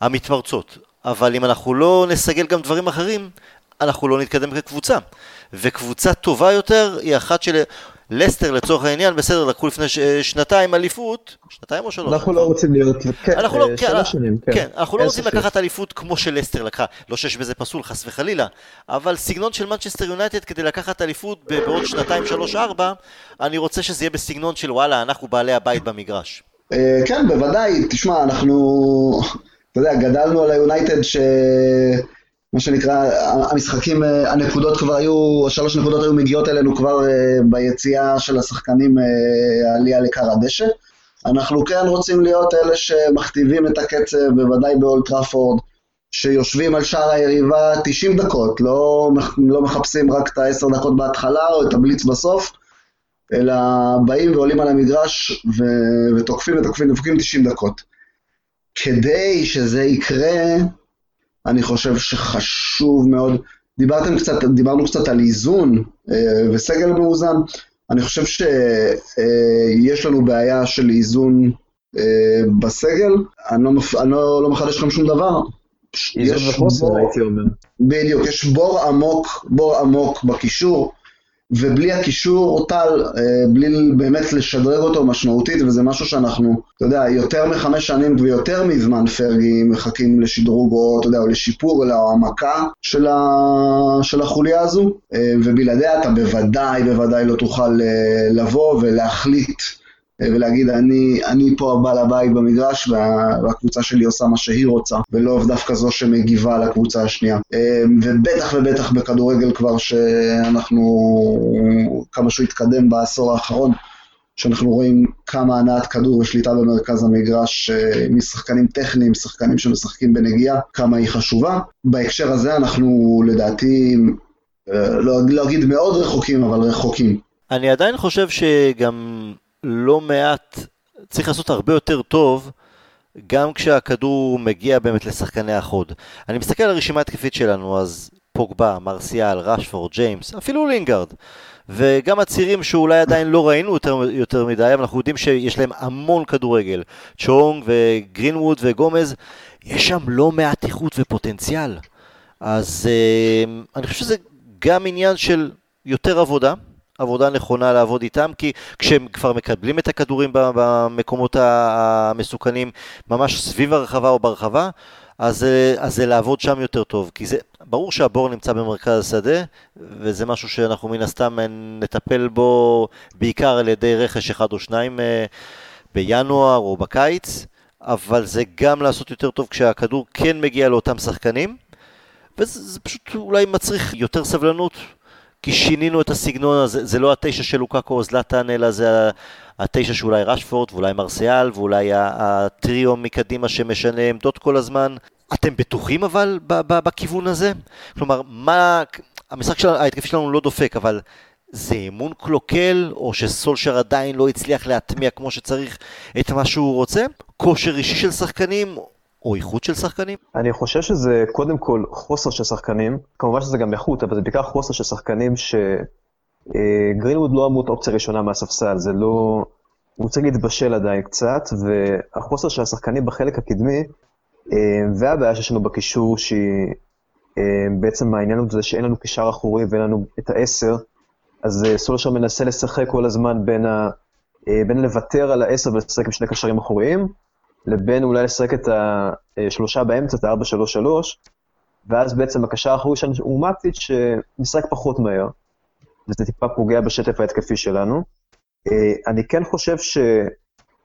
המתפרצות. אבל אם אנחנו לא נסגל גם דברים אחרים, אנחנו לא נתקדם כקבוצה. וקבוצה טובה יותר היא אחת של... לסטר לצורך העניין, בסדר, לקחו לפני ש... שנתיים אליפות, שנתיים או שלוש? אנחנו לא רוצים להיות, כן, אנחנו לא, אה, כן, שלוש שנים, כן. כן, אנחנו לא רוצים לקחת אליפות כמו שלסטר לקחה, לא שיש בזה פסול חס וחלילה, אבל סגנון של מנצ'סטר יונייטד כדי לקחת אליפות בעוד שנתיים, שלוש, ארבע, אני רוצה שזה יהיה בסגנון של וואלה, אנחנו בעלי הבית במגרש. אה, כן, בוודאי, תשמע, אנחנו, אתה יודע, גדלנו על היונייטד ש... מה שנקרא, המשחקים, אה, הנקודות כבר היו, שלוש נקודות היו מגיעות אלינו כבר אה, ביציאה של השחקנים אה, עלייה לכר הדשא. אנחנו כן רוצים להיות אלה שמכתיבים את הקצב, בוודאי באולד טראפורד, שיושבים על שער היריבה 90 דקות, לא, לא מחפשים רק את ה-10 דקות בהתחלה או את הבליץ בסוף, אלא באים ועולים על המגרש ו- ותוקפים ותוקפים ותוקפים 90 דקות. כדי שזה יקרה, אני חושב שחשוב מאוד, דיברתם קצת, דיברנו קצת על איזון אה, וסגל מאוזן, אני חושב שיש לנו בעיה של איזון אה, בסגל, אני לא, אני לא, לא מחדש לכם שום דבר. איזון וחוסר הייתי אומר. בדיוק, יש בור עמוק, בור עמוק בקישור. ובלי הקישור טל, אה, בלי באמת לשדרג אותו משמעותית, וזה משהו שאנחנו, אתה יודע, יותר מחמש שנים ויותר מזמן פרגי מחכים לשדרוג או, אתה יודע, או לשיפור, אלא העמקה של, ה... של החוליה הזו, אה, ובלעדיה אתה בוודאי, בוודאי לא תוכל אה, לבוא ולהחליט ולהגיד אני, אני פה הבעל הבית במגרש וה, והקבוצה שלי עושה מה שהיא רוצה ולא דווקא זו שמגיבה לקבוצה השנייה. אמ, ובטח ובטח בכדורגל כבר שאנחנו, כמה שהוא התקדם בעשור האחרון, שאנחנו רואים כמה הנעת כדור ושליטה במרכז המגרש אה, משחקנים טכניים, שחקנים שמשחקים בנגיעה, כמה היא חשובה. בהקשר הזה אנחנו לדעתי, אה, לא, לא אגיד מאוד רחוקים, אבל רחוקים. אני עדיין חושב שגם לא מעט, צריך לעשות הרבה יותר טוב גם כשהכדור מגיע באמת לשחקני החוד. אני מסתכל על הרשימה התקפית שלנו, אז פוגבה, מרסיאל, רשפורד, ג'יימס, אפילו לינגארד. וגם הצעירים שאולי עדיין לא ראינו יותר, יותר מדי, אבל אנחנו יודעים שיש להם המון כדורגל. צ'ונג וגרינווד וגומז, יש שם לא מעט איכות ופוטנציאל. אז uh, אני חושב שזה גם עניין של יותר עבודה, עבודה נכונה לעבוד איתם, כי כשהם כבר מקבלים את הכדורים במקומות המסוכנים, ממש סביב הרחבה או ברחבה, אז, אז זה לעבוד שם יותר טוב, כי זה, ברור שהבור נמצא במרכז השדה, וזה משהו שאנחנו מן הסתם נטפל בו בעיקר על ידי רכש אחד או שניים אה, בינואר או בקיץ, אבל זה גם לעשות יותר טוב כשהכדור כן מגיע לאותם שחקנים, וזה פשוט אולי מצריך יותר סבלנות כי שינינו את הסגנון הזה, זה לא התשע של לוקקו או זלאטן, אלא זה התשע שאולי רשפורד ואולי מרסיאל ואולי הטריו מקדימה שמשנה עמדות כל הזמן. אתם בטוחים אבל בכיוון הזה? כלומר, מה... המשחק שלנו, ההתקף שלנו לא דופק, אבל זה אמון קלוקל, או שסולשר עדיין לא הצליח להטמיע כמו שצריך את מה שהוא רוצה? כושר אישי של שחקנים, או איכות של שחקנים? אני חושב שזה קודם כל חוסר של שחקנים, כמובן שזה גם איכות, אבל זה בעיקר חוסר של שחקנים שגרינווד אה, לא אמור אופציה ראשונה מהספסל, זה לא... הוא צריך להתבשל עדיין קצת, והחוסר של השחקנים בחלק הקדמי, והבעיה שיש לנו בקישור, שהיא בעצם העניין הוא זה שאין לנו קישר אחורי ואין לנו את העשר, אז סולשר מנסה לשחק כל הזמן בין, ה, בין לוותר על העשר ולשחק עם שני קשרים אחוריים, לבין אולי לשחק את השלושה באמצע, את ה-4-3-3, ואז בעצם הקשר האחורי שלנו הוא מטיץ' שמשחק פחות מהר, וזה טיפה פוגע בשטף ההתקפי שלנו. אה, אני כן חושב ש,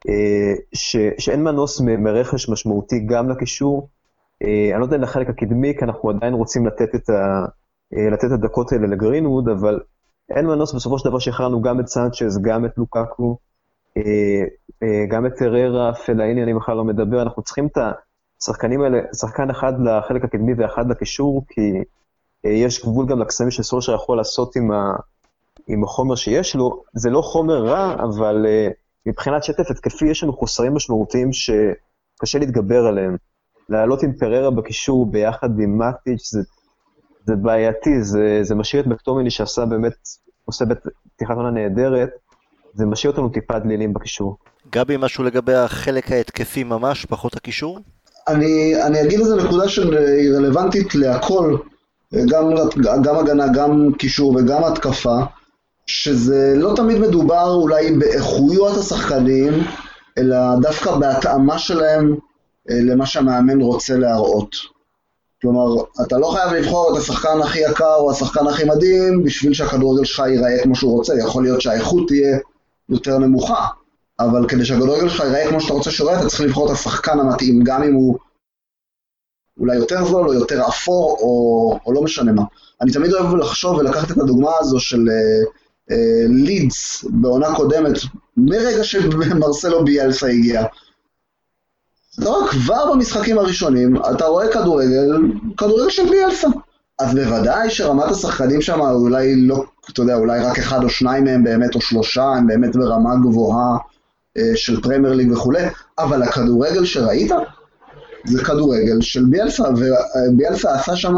אה, ש, שאין מנוס מרכש משמעותי גם לקישור. אה, אני לא יודע אם לחלק הקדמי, כי אנחנו עדיין רוצים לתת את, ה, לתת את הדקות האלה לגרינווד, אבל אין מנוס בסופו של דבר שהכרנו גם את סנצ'ז, גם את לוקקו, גם את טררה, פלאיני, אני בכלל לא מדבר, אנחנו צריכים את השחקנים האלה, שחקן אחד לחלק הקדמי ואחד לקישור, כי יש גבול גם לקסמים שסולשר יכול לעשות עם, ה, עם החומר שיש לו. זה לא חומר רע, אבל מבחינת שטף התקפי יש לנו חוסרים משמעותיים שקשה להתגבר עליהם. לעלות עם פררה בקישור ביחד עם מאטיץ' זה, זה בעייתי, זה, זה משאיר את מקטומיני שעשה באמת, עושה פתיחת עונה נהדרת, זה משאיר אותנו טיפה דלילים בקישור. גבי, משהו לגבי החלק ההתקפי ממש, פחות הקישור? אני, אני אגיד איזה נקודה שהיא רלוונטית להכל, גם, גם הגנה, גם קישור וגם התקפה, שזה לא תמיד מדובר אולי באיכויות השחקנים, אלא דווקא בהתאמה שלהם אה, למה שהמאמן רוצה להראות. כלומר, אתה לא חייב לבחור את השחקן הכי יקר או השחקן הכי מדהים בשביל שהכדורגל שלך ייראה כמו שהוא רוצה, יכול להיות שהאיכות תהיה יותר נמוכה, אבל כדי שהכדורגל שלך ייראה כמו שאתה רוצה שהוא אתה צריך לבחור את השחקן המתאים, גם אם הוא אולי יותר זול או יותר אפור או, או לא משנה מה. אני תמיד אוהב לחשוב ולקחת את הדוגמה הזו של uh, אה, לידס בעונה קודמת, מרגע שמרסלו ביאלסה הגיע. לא, כבר במשחקים הראשונים אתה רואה כדורגל, כדורגל של ביאלסה. אז בוודאי שרמת השחקנים שם אולי לא, אתה יודע, אולי רק אחד או שניים מהם באמת, או שלושה, הם באמת ברמה גבוהה אה, של פרמייר ליג וכולי, אבל הכדורגל שראית זה כדורגל של ביאלסה, וביאלסה עשה שם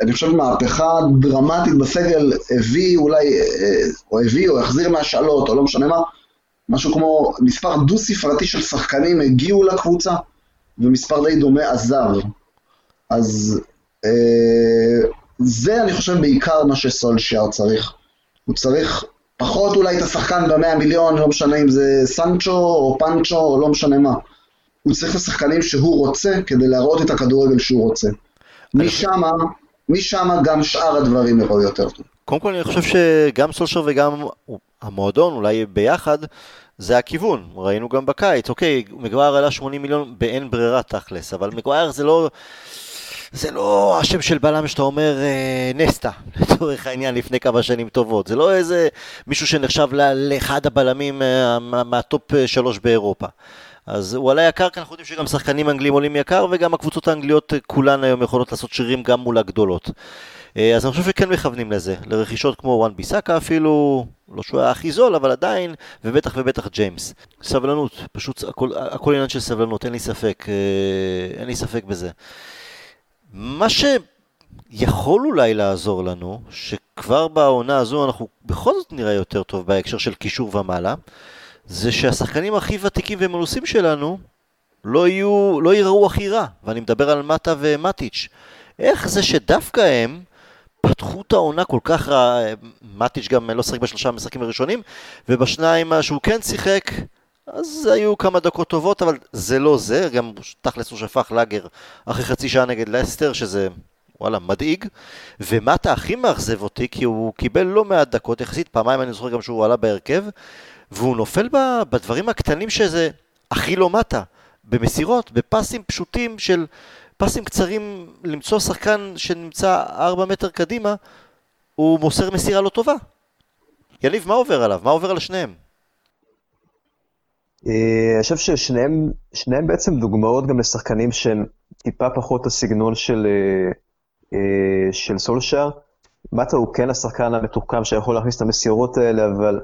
אני חושב מהפכה דרמטית בסגל הביא אולי, אה, או הביא או החזיר מהשאלות, או לא משנה מה, משהו כמו מספר דו-ספרתי של שחקנים הגיעו לקבוצה, ומספר די דומה עזב. אז אה, זה אני חושב בעיקר מה שסולשיאר צריך. הוא צריך פחות אולי את השחקן במאה מיליון, לא משנה אם זה סנצ'ו או פאנצ'ו או לא משנה מה. הוא צריך את השחקנים שהוא רוצה כדי להראות את הכדורגל שהוא רוצה. משם משם גם שאר הדברים יראו יותר טוב. קודם כל אני חושב שגם סולשר וגם המועדון, אולי ביחד, זה הכיוון. ראינו גם בקיץ, אוקיי, מגווייר עלה 80 מיליון באין ברירה תכלס, אבל מגווייר זה לא... זה לא השם של בלם שאתה אומר אה, נסטה, לצורך העניין, לפני כמה שנים טובות. זה לא איזה מישהו שנחשב לאחד הבלמים אה, מה top אה, שלוש באירופה. אז הוא עלה יקר, כי אנחנו יודעים שגם שחקנים אנגלים עולים יקר, וגם הקבוצות האנגליות כולן היום יכולות לעשות שרירים גם מול הגדולות. אז אני חושב שכן מכוונים לזה, לרכישות כמו וואן ביסאקה אפילו, לא שהוא היה הכי זול, אבל עדיין, ובטח ובטח ג'יימס. סבלנות, פשוט הכל, הכל עניין של סבלנות, אין לי ספק, אין לי ספק בזה. מה שיכול אולי לעזור לנו, שכבר בעונה הזו אנחנו בכל זאת נראה יותר טוב בהקשר של קישור ומעלה, זה שהשחקנים הכי ותיקים ומנוסים שלנו לא יהיו, לא יראו הכי רע, ואני מדבר על מטה ומטיץ'. איך זה שדווקא הם פתחו את העונה כל כך רע, מטיץ' גם לא שיחק בשלושה המשחקים הראשונים, ובשניים שהוא כן שיחק, אז היו כמה דקות טובות, אבל זה לא זה, גם תכלס הוא שפך לאגר אחרי חצי שעה נגד לסטר, שזה וואלה, מדאיג. ומטה הכי מאכזב אותי, כי הוא קיבל לא מעט דקות, יחסית פעמיים אני זוכר גם שהוא עלה בהרכב, והוא נופל בדברים הקטנים שזה הכי לא מטה, במסירות, בפסים פשוטים של פסים קצרים, למצוא שחקן שנמצא 4 מטר קדימה, הוא מוסר מסירה לא טובה. יניב, מה עובר עליו? מה עובר על שניהם? אה, אני חושב ששניהם בעצם דוגמאות גם לשחקנים שהם טיפה פחות הסגנון של, אה, אה, של סולשר. מטה הוא כן השחקן המתוחכם שיכול להכניס את המסירות האלה, אבל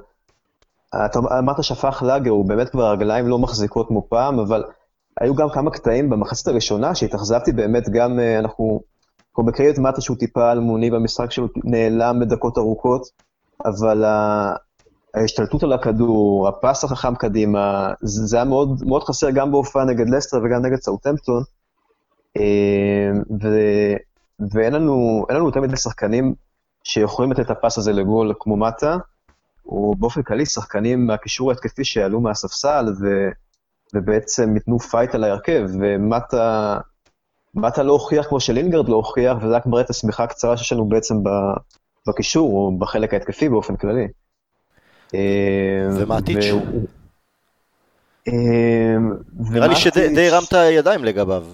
אתה אמרת שפך לאגר, הוא באמת כבר הרגליים לא מחזיקות כמו פעם, אבל היו גם כמה קטעים במחצית הראשונה שהתאכזבתי באמת, גם אנחנו, אנחנו מכירים את מטה שהוא טיפה אלמוני במשחק שלו, נעלם בדקות ארוכות, אבל ההשתלטות על הכדור, הפס החכם קדימה, זה היה מאוד, מאוד חסר גם בהופעה נגד לסטר וגם נגד סאוטמפטון. ואין לנו, לנו יותר מדי שחקנים שיכולים לתת את הפס הזה לגול כמו מטה, או באופן כללי שחקנים מהקישור ההתקפי שיעלו מהספסל ו, ובעצם ייתנו fight על ההרכב, ומטה מטה לא הוכיח כמו שלינגארד לא הוכיח, וזה רק מראה את השמיכה הקצרה שיש לנו בעצם בקישור, או בחלק ההתקפי באופן כללי. ומטיץ'? נראה לי שדי הרמת ידיים לגביו.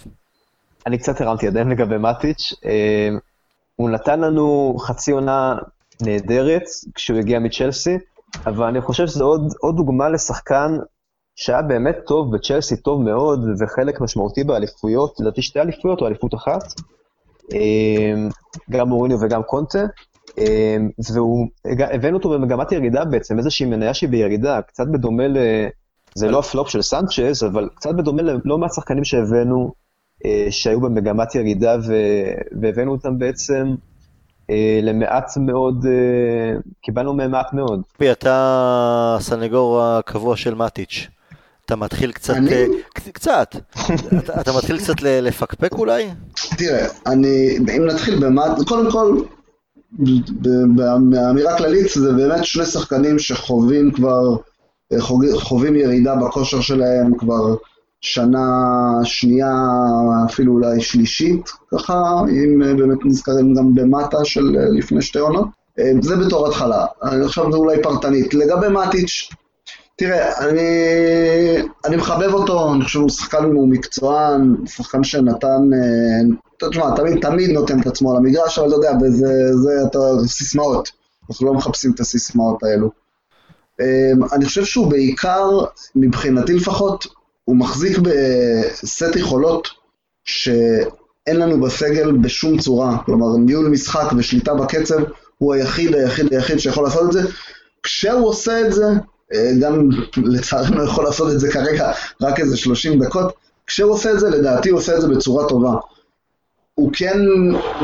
אני קצת הרמתי ידיים לגבי מטיץ'. הוא נתן לנו חצי עונה נהדרת כשהוא הגיע מצ'לסי, אבל אני חושב שזו עוד, עוד דוגמה לשחקן שהיה באמת טוב בצ'לסי, טוב מאוד, וחלק משמעותי באליפויות, לדעתי שתי אליפויות או אליפות אחת, גם מוריניו וגם קונטה, והבאנו אותו במגמת ירידה בעצם, איזושהי מניה שהיא בירידה, קצת בדומה ל... זה לא הפלופ של סנצ'ז, אבל קצת בדומה ללא מעט שחקנים שהבאנו, אה, שהיו במגמת ירידה, והבאנו אותם בעצם אה, למעט מאוד, אה, קיבלנו מהם מעט מאוד. פי, אתה הסנגור הקבוע של מטיץ'. אתה מתחיל קצת, אני... קצת, אתה, אתה מתחיל קצת לפקפק אולי? תראה, אני, אם נתחיל במט, קודם כל, באמירה כללית זה באמת שני שחקנים שחווים כבר, חווים ירידה בכושר שלהם כבר שנה שנייה, אפילו אולי שלישית, ככה, אם באמת נזכרים גם במטה של לפני שתי עונות. זה בתור התחלה, עכשיו זה אולי פרטנית. לגבי מטיץ', תראה, אני, אני מחבב אותו, אני חושב שהוא שחקן הוא מקצוען, שחקן שנתן, תשמע, תמיד, תמיד נותן את עצמו על המגרש, אבל אתה יודע, זה, זה אתה, סיסמאות, אנחנו לא מחפשים את הסיסמאות האלו. אני חושב שהוא בעיקר, מבחינתי לפחות, הוא מחזיק בסט יכולות שאין לנו בסגל בשום צורה, כלומר ניהול משחק ושליטה בקצב, הוא היחיד, היחיד, היחיד שיכול לעשות את זה. כשהוא עושה את זה, אה, גם לצערנו יכול לעשות את זה כרגע רק איזה 30 דקות, כשהוא עושה את זה, לדעתי הוא עושה את זה בצורה טובה. הוא כן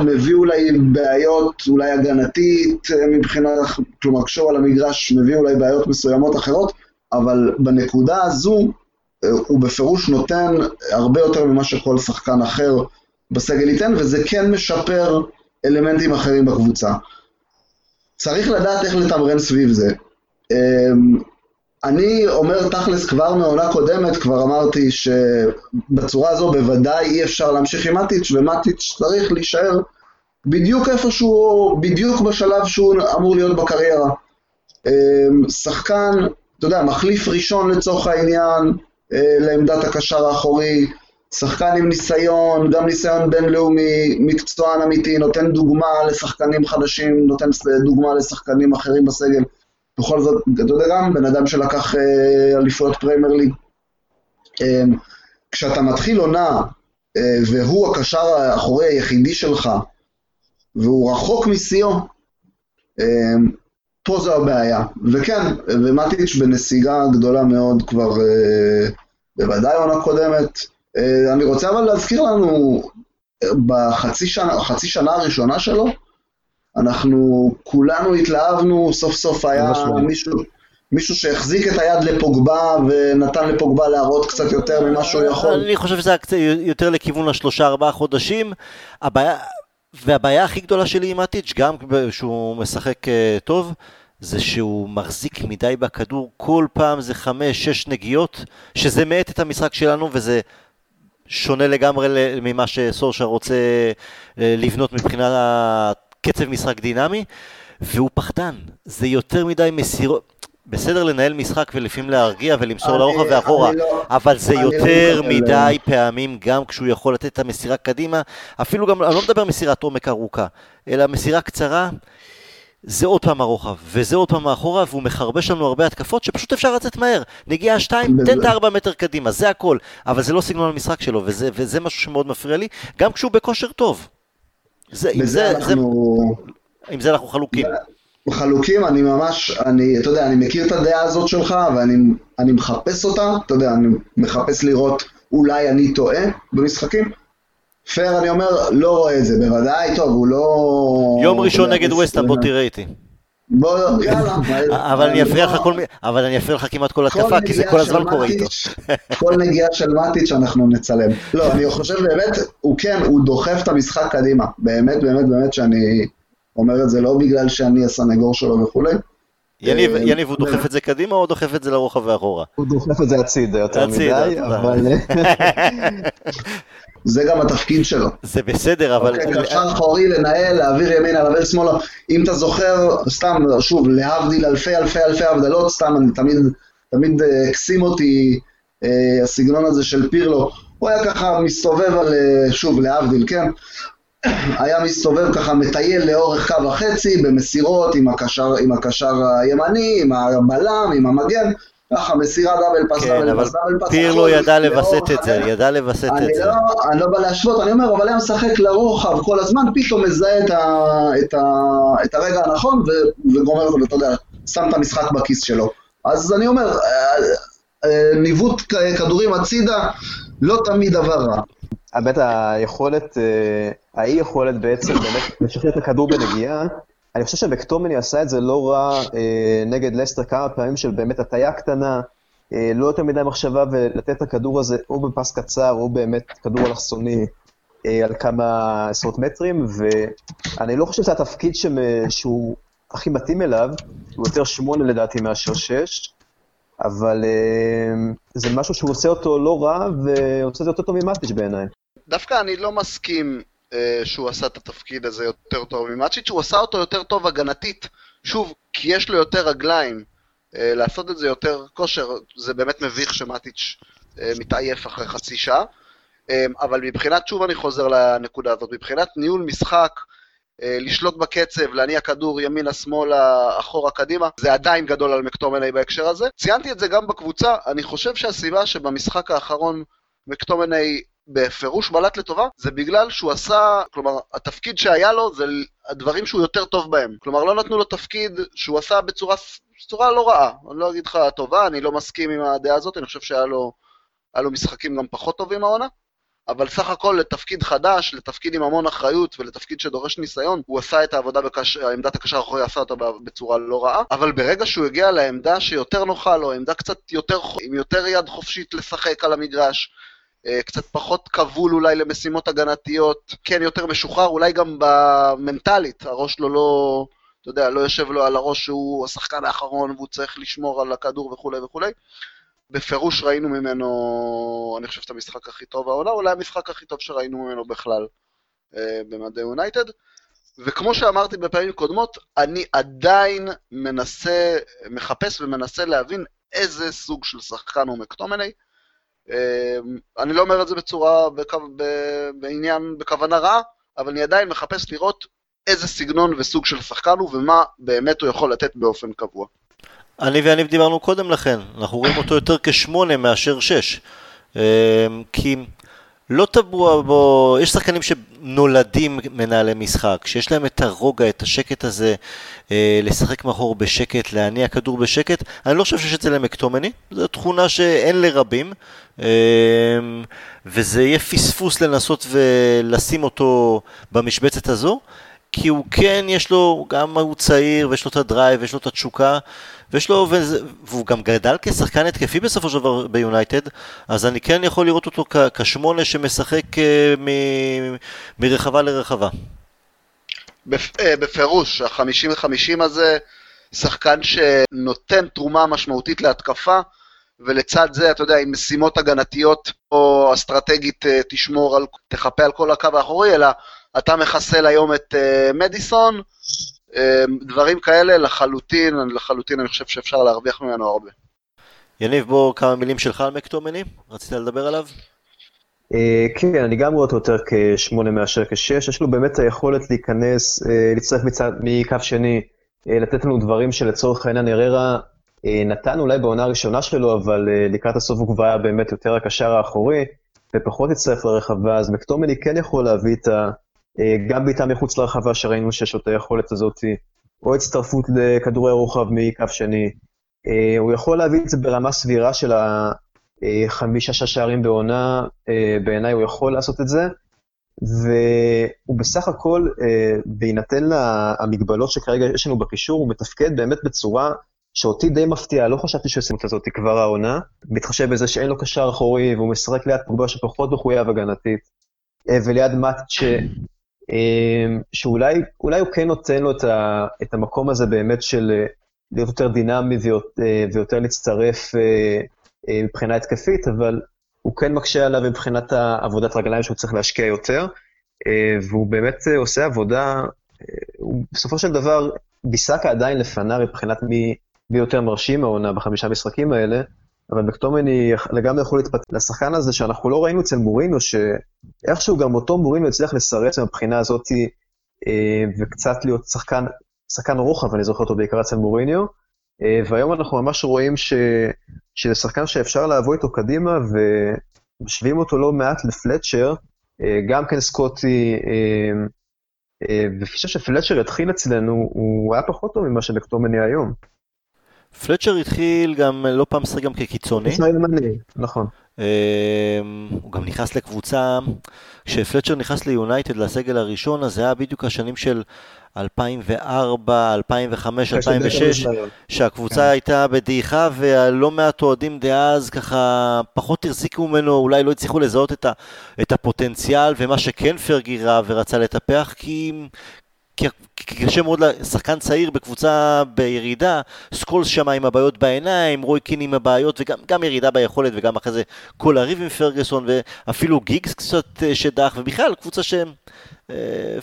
מביא אולי בעיות, אולי הגנתית אה, מבחינה, כלומר כשהוא על המגרש מביא אולי בעיות מסוימות אחרות, אבל בנקודה הזו אה, הוא בפירוש נותן הרבה יותר ממה שכל שחקן אחר בסגל ייתן, וזה כן משפר אלמנטים אחרים בקבוצה. צריך לדעת איך לתמרן סביב זה. אני אומר תכלס כבר מעונה קודמת, כבר אמרתי שבצורה הזו בוודאי אי אפשר להמשיך עם מטיץ', ומטיץ' צריך להישאר בדיוק איפה שהוא, בדיוק בשלב שהוא אמור להיות בקריירה. אמ, שחקן, אתה יודע, מחליף ראשון לצורך העניין אה, לעמדת הקשר האחורי, שחקן עם ניסיון, גם ניסיון בינלאומי, מקצוען אמיתי, נותן דוגמה לשחקנים חדשים, נותן דוגמה לשחקנים אחרים בסגל. בכל זאת, אתה יודע גם, בן אדם שלקח אה, אליפויות פריימר ליג. אה, כשאתה מתחיל עונה, אה, והוא הקשר האחורי היחידי שלך, והוא רחוק משיאו, אה, פה זו הבעיה. וכן, ומטיץ' בנסיגה גדולה מאוד כבר, אה, בוודאי עונה קודמת. אני רוצה אבל להזכיר לנו, בחצי שנה, שנה הראשונה שלו, אנחנו כולנו התלהבנו, סוף סוף היה מישהו, מישהו שהחזיק את היד לפוגבה ונתן לפוגבה להראות קצת יותר ממה שהוא יכול. אני חושב שזה היה קצת יותר לכיוון השלושה ארבעה חודשים. הבעיה, והבעיה הכי גדולה שלי עם אטיץ', גם שהוא משחק אה, טוב, זה שהוא מחזיק מדי בכדור, כל פעם זה חמש, שש נגיעות, שזה מאט את המשחק שלנו וזה שונה לגמרי ממה שסורשה רוצה אה, לבנות מבחינת קצב משחק דינמי, והוא פחדן. זה יותר מדי מסירות. בסדר לנהל משחק ולפעמים להרגיע ולמסור לרוחב ואחורה, לא, אבל זה יותר לא מדי פעמים גם כשהוא יכול לתת את המסירה קדימה, אפילו גם, אני לא מדבר מסירת עומק ארוכה, אלא מסירה קצרה, זה עוד פעם הרוחב, וזה עוד פעם מאחורה, והוא מחרבש לנו הרבה התקפות שפשוט אפשר לצאת מהר. נגיעה שתיים, תן את הארבע מטר קדימה, זה הכל. אבל זה לא סגנון המשחק שלו, וזה, וזה משהו שמאוד מפריע לי, גם כשהוא בכושר טוב. זה, עם, זה, אנחנו... זה, עם זה אנחנו חלוקים. חלוקים, אני ממש, אני, אתה יודע, אני מכיר את הדעה הזאת שלך, ואני מחפש אותה, אתה יודע, אני מחפש לראות אולי אני טועה במשחקים. פייר, אני אומר, לא רואה את זה, בוודאי, טוב, הוא לא... יום ראשון נגד ווסטהאם, בוא תראה איתי. בוא, יאללה. אבל אני אפריע לך כל אבל אני אפריע לך כמעט כל התקפה, כי זה כל הזמן קורה איתו. כל נגיעה של מטיץ' אנחנו נצלם. לא, אני חושב באמת, הוא כן, הוא דוחף את המשחק קדימה. באמת, באמת, באמת שאני אומר את זה לא בגלל שאני הסנגור שלו וכולי. יניב, אה, יניב, הוא דוחף את זה קדימה או דוחף את זה לרוחב ואחורה? הוא דוחף את זה הצידה יותר מדי. אבל... זה גם התפקיד שלו. זה בסדר, אבל... אוקיי, קשר אחורי, לנהל, להעביר ימינה, להעביר שמאלה. אם אתה זוכר, סתם, שוב, להבדיל אלפי אלפי אלפי הבדלות, סתם, אני תמיד, תמיד אה, הקסים אותי אה, הסגנון הזה של פירלו. הוא היה ככה מסתובב על, אה, שוב, להבדיל, כן? היה מסתובב ככה, מטייל לאורך קו החצי, במסירות עם הקשר, עם הקשר הימני, עם הבלם, עם המגן, ככה מסירה דאבל פס, כן, דאבל אבל פס, דאבל פס. פירלו ידע לווסת את זה. ידע לווסת את אני זה. לא, אני לא בא להשוות, אני אומר, אבל היה משחק לרוחב כל הזמן, פתאום מזהה את, ה, את, ה, את הרגע הנכון ו, וגומר אותו, ואתה יודע, שם את המשחק בכיס שלו. אז אני אומר, אה, אה, ניווט כדורים הצידה, לא תמיד דבר רע. האמת, היכולת, אה, האי יכולת בעצם באמת לשחרר את הכדור בנגיעה, אני חושב שמקטומני עשה את זה לא רע אה, נגד לסטר כמה פעמים של באמת הטיה קטנה, אה, לא יותר מדי מחשבה ולתת את הכדור הזה או בפס קצר או באמת כדור אלכסוני אה, על כמה עשרות מטרים, ואני לא חושב שזה התפקיד שמ- שהוא הכי מתאים אליו, הוא יותר שמונה לדעתי מאשר שש, אבל אה, זה משהו שהוא עושה אותו לא רע, ועושה את זה יותר טוב ממטיץ' בעיניי. דווקא אני לא מסכים שהוא עשה את התפקיד הזה יותר טוב ממאצ'יץ', הוא עשה אותו יותר טוב הגנתית. שוב, כי יש לו יותר רגליים. אה, לעשות את זה יותר כושר, זה באמת מביך שמאטיץ' אה, מתעייף אחרי חצי שעה. אה, אבל מבחינת, שוב אני חוזר לנקודה הזאת, מבחינת ניהול משחק, אה, לשלוט בקצב, להניע כדור ימינה, שמאלה, אחורה, קדימה, זה עדיין גדול על מקטומני בהקשר הזה. ציינתי את זה גם בקבוצה, אני חושב שהסיבה שבמשחק האחרון מקטומני בפירוש בלט לטובה, זה בגלל שהוא עשה, כלומר, התפקיד שהיה לו זה הדברים שהוא יותר טוב בהם. כלומר, לא נתנו לו תפקיד שהוא עשה בצורה, בצורה לא רעה. אני לא אגיד לך טובה, אני לא מסכים עם הדעה הזאת, אני חושב שהיה לו, לו משחקים גם פחות טובים העונה. אבל סך הכל לתפקיד חדש, לתפקיד עם המון אחריות ולתפקיד שדורש ניסיון, הוא עשה את העבודה, בקש... עמדת הקשר האחורי עשה אותה בצורה לא רעה, אבל ברגע שהוא הגיע לעמדה שיותר נוחה לו, עמדה קצת יותר, עם יותר יד חופשית לשחק על המגרש, קצת פחות כבול אולי למשימות הגנתיות, כן יותר משוחרר, אולי גם במנטלית, הראש לו לא, אתה יודע, לא יושב לו על הראש שהוא השחקן האחרון והוא צריך לשמור על הכדור וכולי וכולי. בפירוש ראינו ממנו, אני חושב, את המשחק הכי טוב העונה, אולי המשחק הכי טוב שראינו ממנו בכלל אה, במדי יונייטד. וכמו שאמרתי בפעמים קודמות, אני עדיין מנסה, מחפש ומנסה להבין איזה סוג של שחקן הוא מקטומני. אה, אני לא אומר את זה בצורה, בקו, ב, בעניין, בכוונה רעה, אבל אני עדיין מחפש לראות איזה סגנון וסוג של שחקן הוא ומה באמת הוא יכול לתת באופן קבוע. אני ויניב דיברנו קודם לכן, אנחנו רואים אותו יותר כשמונה מאשר שש. אה, כי לא טבוע בו, יש שחקנים שנולדים מנהלי משחק, שיש להם את הרוגע, את השקט הזה, אה, לשחק מאחור בשקט, להניע כדור בשקט. אני לא חושב שיש את זה למקטומיניי, זו תכונה שאין לרבים, אה, וזה יהיה פספוס לנסות ולשים אותו במשבצת הזו. כי הוא כן, יש לו, גם הוא צעיר, ויש לו את ה drive, ויש לו את התשוקה, ויש לו, וזה, והוא גם גדל כשחקן התקפי בסופו של דבר ביונייטד, אז אני כן יכול לראות אותו כ- כשמונה שמשחק אה, מ- מרחבה לרחבה. בפ- אה, בפירוש, ה-50-50 הזה, שחקן שנותן תרומה משמעותית להתקפה, ולצד זה, אתה יודע, עם משימות הגנתיות או אסטרטגית אה, תשמור על, תחפה על כל הקו האחורי, אלא אתה מחסל היום את uh, מדיסון, uh, דברים כאלה לחלוטין, לחלוטין אני חושב שאפשר להרוויח ממנו הרבה. יניב, בוא כמה מילים שלך על מקטומני, רצית לדבר עליו? אה, כן, אני גם רואה אותו יותר כשמונה מאשר כשש, יש לו באמת היכולת להיכנס, אה, להצטרף מצד, מקו שני, אה, לתת לנו דברים שלצורך העניין אררה אה, נתן אולי בעונה הראשונה שלו, אבל אה, לקראת הסוף הוא כבר היה באמת יותר הקשר האחורי, ופחות הצטרף לרחבה, אז מקטומני כן יכול להביא את ה... אה, גם בעיטה מחוץ לרחבה שראינו שיש לו את היכולת הזאת, או הצטרפות לכדורי רוחב מקו שני. אה, הוא יכול להביא את זה ברמה סבירה של החמישה-שש שערים בעונה, אה, בעיניי הוא יכול לעשות את זה. והוא בסך הכל, בהינתן המגבלות שכרגע יש לנו בקישור, הוא מתפקד באמת בצורה שאותי די מפתיעה, לא חשבתי שהוא את הזאת כבר העונה, מתחשב בזה שאין לו קשר אחורי והוא משחק ליד פוגבה שפחות מחויב הגנתית, וליד מאט שאולי הוא כן נותן לו את, ה, את המקום הזה באמת של להיות יותר דינמי ויותר להצטרף מבחינה התקפית, אבל הוא כן מקשה עליו מבחינת עבודת רגליים שהוא צריך להשקיע יותר, אה, והוא באמת אה, עושה עבודה, אה, הוא בסופו של דבר, ביסקה עדיין לפניו מבחינת מי, מי יותר מרשים העונה בחמישה משחקים האלה, אבל מקטומני לגמרי יכול להתפתח לשחקן הזה שאנחנו לא ראינו אצל מורינו, שאיכשהו גם אותו מורינו הצליח לסרץ מבחינה הזאת, וקצת להיות שחקן, שחקן רוחב, אני זוכר אותו בעיקר אצל מוריניו, והיום אנחנו ממש רואים ש... שזה שחקן שאפשר לעבור איתו קדימה, ומשווים אותו לא מעט לפלצ'ר, אה, גם כן סקוטי, אה, אה, ואני חושב שפלצ'ר התחיל אצלנו, הוא היה פחות טוב ממה שמקטומני היום. פלצ'ר התחיל גם, לא פעם משחק גם כקיצוני. נכון. הוא גם נכנס לקבוצה, כשפלצ'ר נכנס ליונייטד לסגל הראשון, אז זה היה בדיוק השנים של 2004, 2005, 2006, שהקבוצה כן. הייתה בדעיכה ולא מעט אוהדים דאז ככה פחות החזיקו ממנו, אולי לא הצליחו לזהות את, ה, את הפוטנציאל ומה שכן פרגי ראה ורצה לטפח, כי, כי, קשה מאוד לשחקן צעיר בקבוצה בירידה, סקולס שם עם הבעיות בעיניים, רוי קין עם הבעיות וגם ירידה ביכולת וגם אחרי זה כל הריב עם פרגוסון ואפילו גיגס קצת אה, שדח ובכלל קבוצה שהם אה,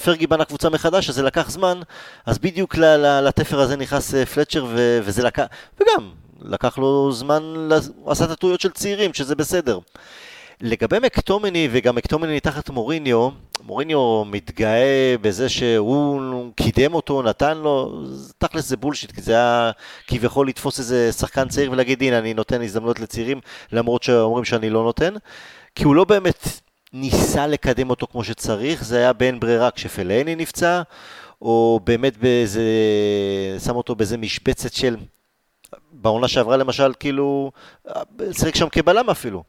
פרגי בנה קבוצה מחדש, אז זה לקח זמן, אז בדיוק לתפר הזה נכנס אה, פלצ'ר, וזה לקח, וגם, לקח לו זמן, הוא עשה את הטעויות של צעירים, שזה בסדר. לגבי מקטומני, וגם מקטומני תחת מוריניו, מוריניו מתגאה בזה שהוא קידם אותו, נתן לו, תכלס זה בולשיט, כי זה היה כביכול לתפוס איזה שחקן צעיר ולהגיד, הנה, אני נותן הזדמנות לצעירים, למרות שאומרים שאני לא נותן, כי הוא לא באמת ניסה לקדם אותו כמו שצריך, זה היה בין ברירה כשפלאני נפצע, או באמת באיזה, שם אותו באיזה משבצת של, בעונה שעברה למשל, כאילו, שיחק שם כבלם אפילו.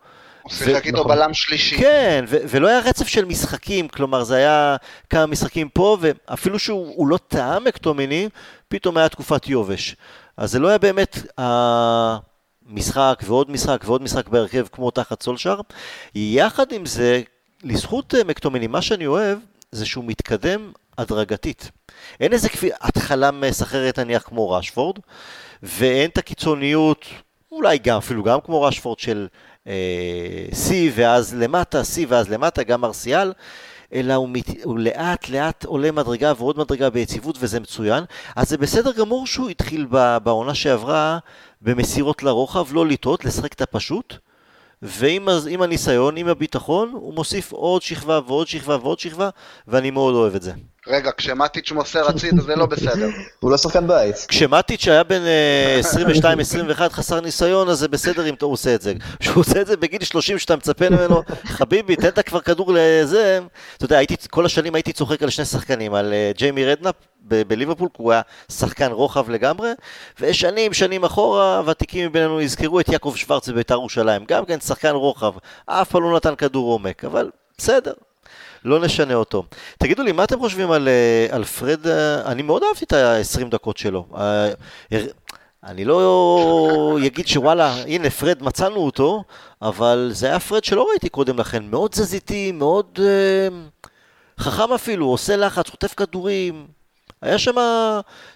הוא שיחק איתו נכון. בלם שלישי. כן, ו- ולא היה רצף של משחקים, כלומר זה היה כמה משחקים פה, ואפילו שהוא לא טעם מקטומיני, פתאום היה תקופת יובש. אז זה לא היה באמת המשחק ועוד משחק ועוד משחק בהרכב כמו תחת סולשר. יחד עם זה, לזכות אה, מקטומיני, מה שאני אוהב זה שהוא מתקדם הדרגתית. אין איזה כפי... התחלה מסחררת נניח כמו רשפורד, ואין את הקיצוניות, אולי גם, אפילו גם כמו רשפורד של אה, C ואז למטה, C ואז למטה, גם מרסיאל, אלא הוא, מת... הוא לאט לאט עולה מדרגה ועוד מדרגה ביציבות וזה מצוין. אז זה בסדר גמור שהוא התחיל בעונה שעברה במסירות לרוחב, לא לטעות, לשחק את הפשוט. ועם הניסיון, עם הביטחון, הוא מוסיף עוד שכבה ועוד שכבה ועוד שכבה, ואני מאוד אוהב את זה. רגע, כשמטיץ' מוסר הצידה זה לא בסדר. הוא לא שחקן בית. כשמטיץ' היה בן 22-21 אה, חסר ניסיון, אז זה בסדר אם הוא עושה את זה. כשהוא עושה את זה בגיל 30 שאתה מצפה ממנו, חביבי, תן את כבר כדור לזה. אתה יודע, כל השנים הייתי צוחק על שני שחקנים, על אה, ג'יימי רדנאפ בליברפול, כי הוא היה שחקן רוחב לגמרי, ושנים, שנים אחורה, ותיקים מביננו יזכרו את יעקב שוורץ בבית"ר ירושלים, גם כן שחקן רוחב, אף פעם לא נתן כדור עומק, אבל בסדר, לא נשנה אותו. תגידו לי, מה אתם חושבים על, אה, על פרד? אה, אני מאוד אהבתי את ה-20 דקות שלו. אה, אני לא אגיד שוואלה, הנה פרד מצאנו אותו, אבל זה היה פרד שלא ראיתי קודם לכן, מאוד תזזיתי, מאוד אה, חכם אפילו, עושה לחץ, חוטף כדורים, היה שם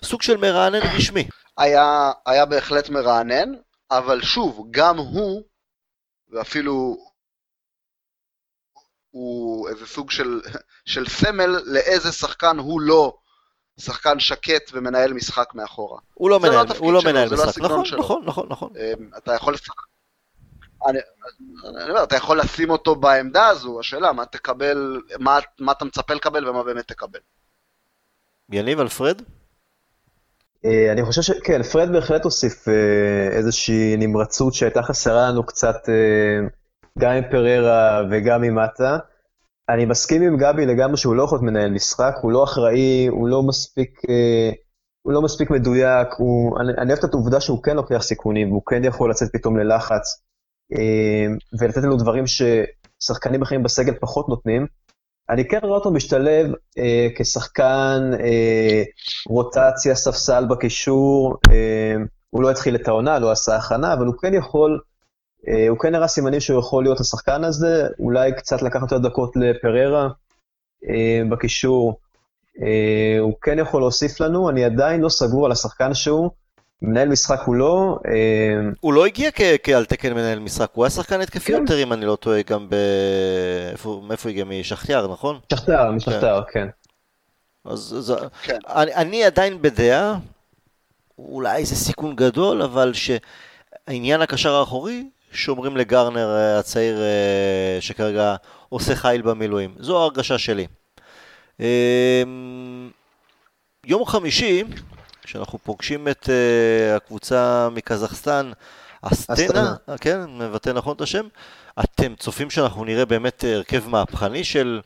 סוג של מרענן רשמי. היה, היה בהחלט מרענן, אבל שוב, גם הוא, ואפילו הוא איזה סוג של, של סמל לאיזה שחקן הוא לא שחקן שקט ומנהל משחק מאחורה. הוא לא מנהל, לא הוא לא מנהל לא משחק, נכון, נכון, נכון, נכון. אמ, אתה יכול לשחק... אני, אני אומר, אתה יכול לשים אותו בעמדה הזו, השאלה מה תקבל, מה, מה אתה מצפה לקבל ומה באמת תקבל. יניב על פרד? אה, אני חושב שכן, פרד בהחלט הוסיף אה, איזושהי נמרצות שהייתה חסרה לנו קצת אה, גם עם פררה וגם עם מטה. אני מסכים עם גבי לגמרי שהוא לא יכול להיות מנהל משחק, הוא לא אחראי, הוא לא מספיק, הוא לא מספיק מדויק, הוא, אני, אני אוהב את העובדה שהוא כן לוקח סיכונים, והוא כן יכול לצאת פתאום ללחץ, ולתת לנו דברים ששחקנים אחרים בסגל פחות נותנים. אני כן רואה אותו משתלב אה, כשחקן אה, רוטציה, ספסל בקישור. אה, הוא לא התחיל את העונה, לא עשה הכנה, אבל הוא כן יכול, אה, הוא כן הראה סימנים שהוא יכול להיות השחקן הזה, אולי קצת לקחת יותר דקות לפררה אה, בקישור. אה, הוא כן יכול להוסיף לנו, אני עדיין לא סגור על השחקן שהוא. מנהל משחק הוא לא. אה, הוא לא הגיע כעל תקן מנהל משחק, הוא היה שחקן התקפי כן. יותר, אם אני לא טועה, גם ב... איפה- מאיפה הגיע? משחטיאר, נכון? שכתר, משכתר, כן. אז, כן. אני, אני עדיין בדעה, אולי זה סיכון גדול, אבל שעניין הקשר האחורי, שומרים לגרנר אה, הצעיר אה, שכרגע עושה חיל במילואים. זו ההרגשה שלי. אה, יום חמישי, כשאנחנו פוגשים את אה, הקבוצה מקזחסטן, אסטנה, אסטנה. כן, מבטא נכון את השם, אתם צופים שאנחנו נראה באמת הרכב מהפכני של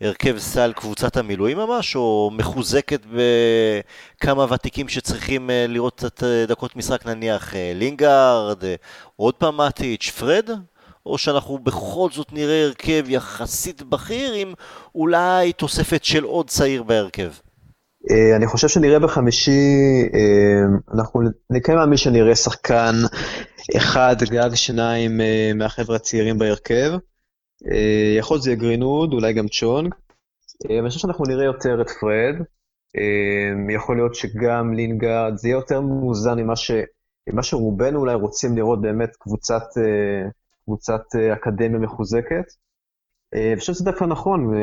הרכב סל קבוצת המילואים ממש, או מחוזקת בכמה ותיקים שצריכים אה, לראות קצת אה, דקות משחק, נניח אה, לינגארד, עוד פעם מאטיץ', פרד? או שאנחנו בכל זאת נראה הרכב יחסית בכיר עם אולי תוספת של עוד צעיר בהרכב? אני חושב שנראה בחמישי, אנחנו, כן מאמין שנראה שחקן אחד, גג שניים מהחבר'ה הצעירים בהרכב. אה, יכול להיות יהיה גרינווד, אולי גם צ'ונג. אה, ואני חושב שאנחנו נראה יותר את פרד. אה, יכול להיות שגם לינגארד, זה יהיה יותר מאוזן ממה, ש, ממה שרובנו אולי רוצים לראות באמת קבוצת, קבוצת אקדמיה מחוזקת. אני חושב שזה דווקא נכון,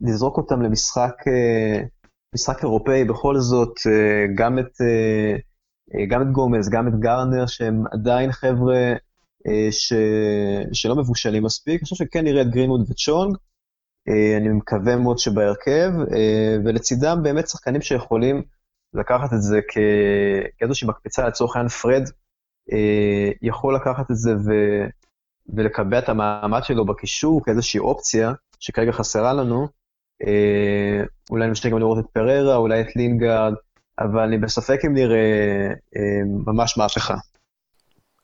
לזרוק אותם למשחק... משחק אירופאי, בכל זאת, גם את, גם את גומז, גם את גרנר, שהם עדיין חבר'ה ש... שלא מבושלים מספיק. אני חושב שכן נראה את גרינווד וצ'ונג, אה, אני מקווה מאוד שבהרכב, אה, ולצידם באמת שחקנים שיכולים לקחת את זה כ... כאיזושהי מקפצה, לצורך העניין פרד אה, יכול לקחת את זה ו... ולקבע את המעמד שלו בקישור כאיזושהי אופציה, שכרגע חסרה לנו. אה, אולי נמשיך גם לראות את פררה, אולי את לינגארד, אבל אני בספק אם נראה אה, ממש מהפכה.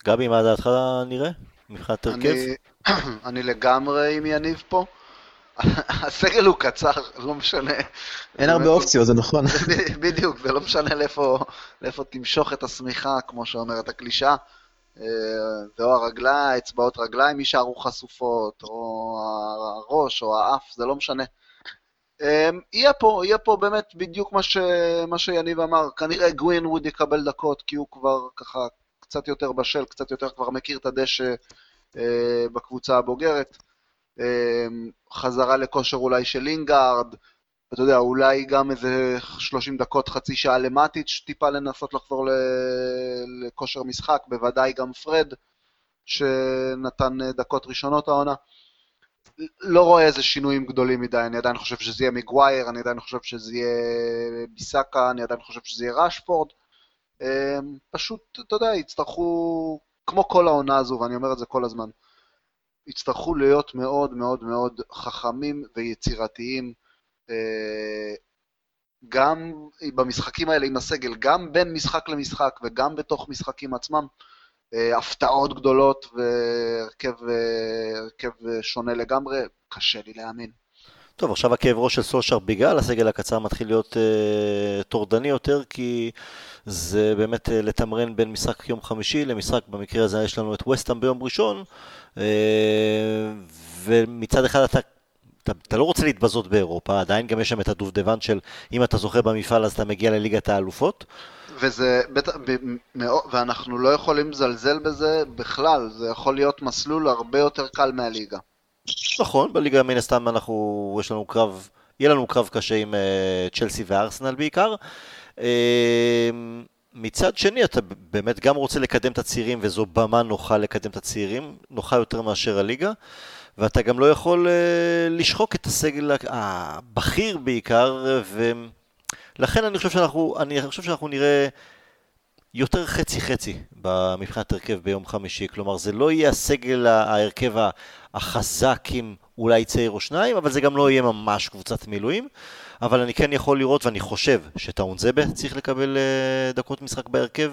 גבי, מה דעתך נראה? מבחינת הרכב? אני, אני לגמרי עם יניב פה. הסגל הוא קצר, לא משנה. אין הרבה אופציות, זה נכון. בדיוק, זה לא משנה לאיפה, תמשוך את השמיכה, כמו שאומרת הקלישאה. אה, זה או הרגליים, אצבעות רגליים יישארו חשופות, או הראש, או האף, זה לא משנה. אה, יהיה פה, יהיה פה באמת בדיוק מה, ש, מה שיניב אמר. כנראה גווינווד יקבל דקות, כי הוא כבר ככה קצת יותר בשל, קצת יותר כבר מכיר את הדשא אה, בקבוצה הבוגרת. אה, חזרה לכושר אולי של לינגארד, אתה יודע, אולי גם איזה 30 דקות, חצי שעה למטיץ', טיפה לנסות לחזור לכושר משחק, בוודאי גם פרד, שנתן אה, דקות ראשונות העונה. לא רואה איזה שינויים גדולים מדי, אני עדיין חושב שזה יהיה מגווייר, אני עדיין חושב שזה יהיה ביסאקה, אני עדיין חושב שזה יהיה ראשפורד. אה, פשוט, אתה יודע, יצטרכו, כמו כל העונה הזו, ואני אומר את זה כל הזמן, יצטרכו להיות מאוד מאוד מאוד חכמים ויצירתיים. אה, גם במשחקים האלה עם הסגל, גם בין משחק למשחק וגם בתוך משחקים עצמם, אה, הפתעות גדולות והרכב אה, שונה לגמרי, קשה לי להאמין. טוב, עכשיו הכאב ראש של סולשר בגלל הסגל הקצר מתחיל להיות אה, טורדני יותר, כי זה באמת אה, לתמרן בין משחק יום חמישי למשחק, במקרה הזה יש לנו את וסטאם ביום ראשון, אה, ומצד אחד אתה, אתה, אתה לא רוצה להתבזות באירופה, עדיין גם יש שם את הדובדבן של אם אתה זוכה במפעל אז אתה מגיע לליגת האלופות. וזה, בטח, ב- מאו- ואנחנו לא יכולים לזלזל בזה בכלל, זה יכול להיות מסלול הרבה יותר קל מהליגה. נכון, בליגה מן הסתם אנחנו, יש לנו קרב, יהיה לנו קרב קשה עם אה, צ'לסי וארסנל בעיקר. אה, מצד שני, אתה באמת גם רוצה לקדם את הצעירים, וזו במה נוחה לקדם את הצעירים, נוחה יותר מאשר הליגה, ואתה גם לא יכול אה, לשחוק את הסגל הבכיר בעיקר, ולכן אני חושב שאנחנו, אני חושב שאנחנו נראה יותר חצי-חצי מבחינת הרכב ביום חמישי, כלומר זה לא יהיה הסגל, ההרכב החזק עם אולי צעיר או שניים, אבל זה גם לא יהיה ממש קבוצת מילואים. אבל אני כן יכול לראות, ואני חושב שטאונזבה צריך לקבל uh, דקות משחק בהרכב,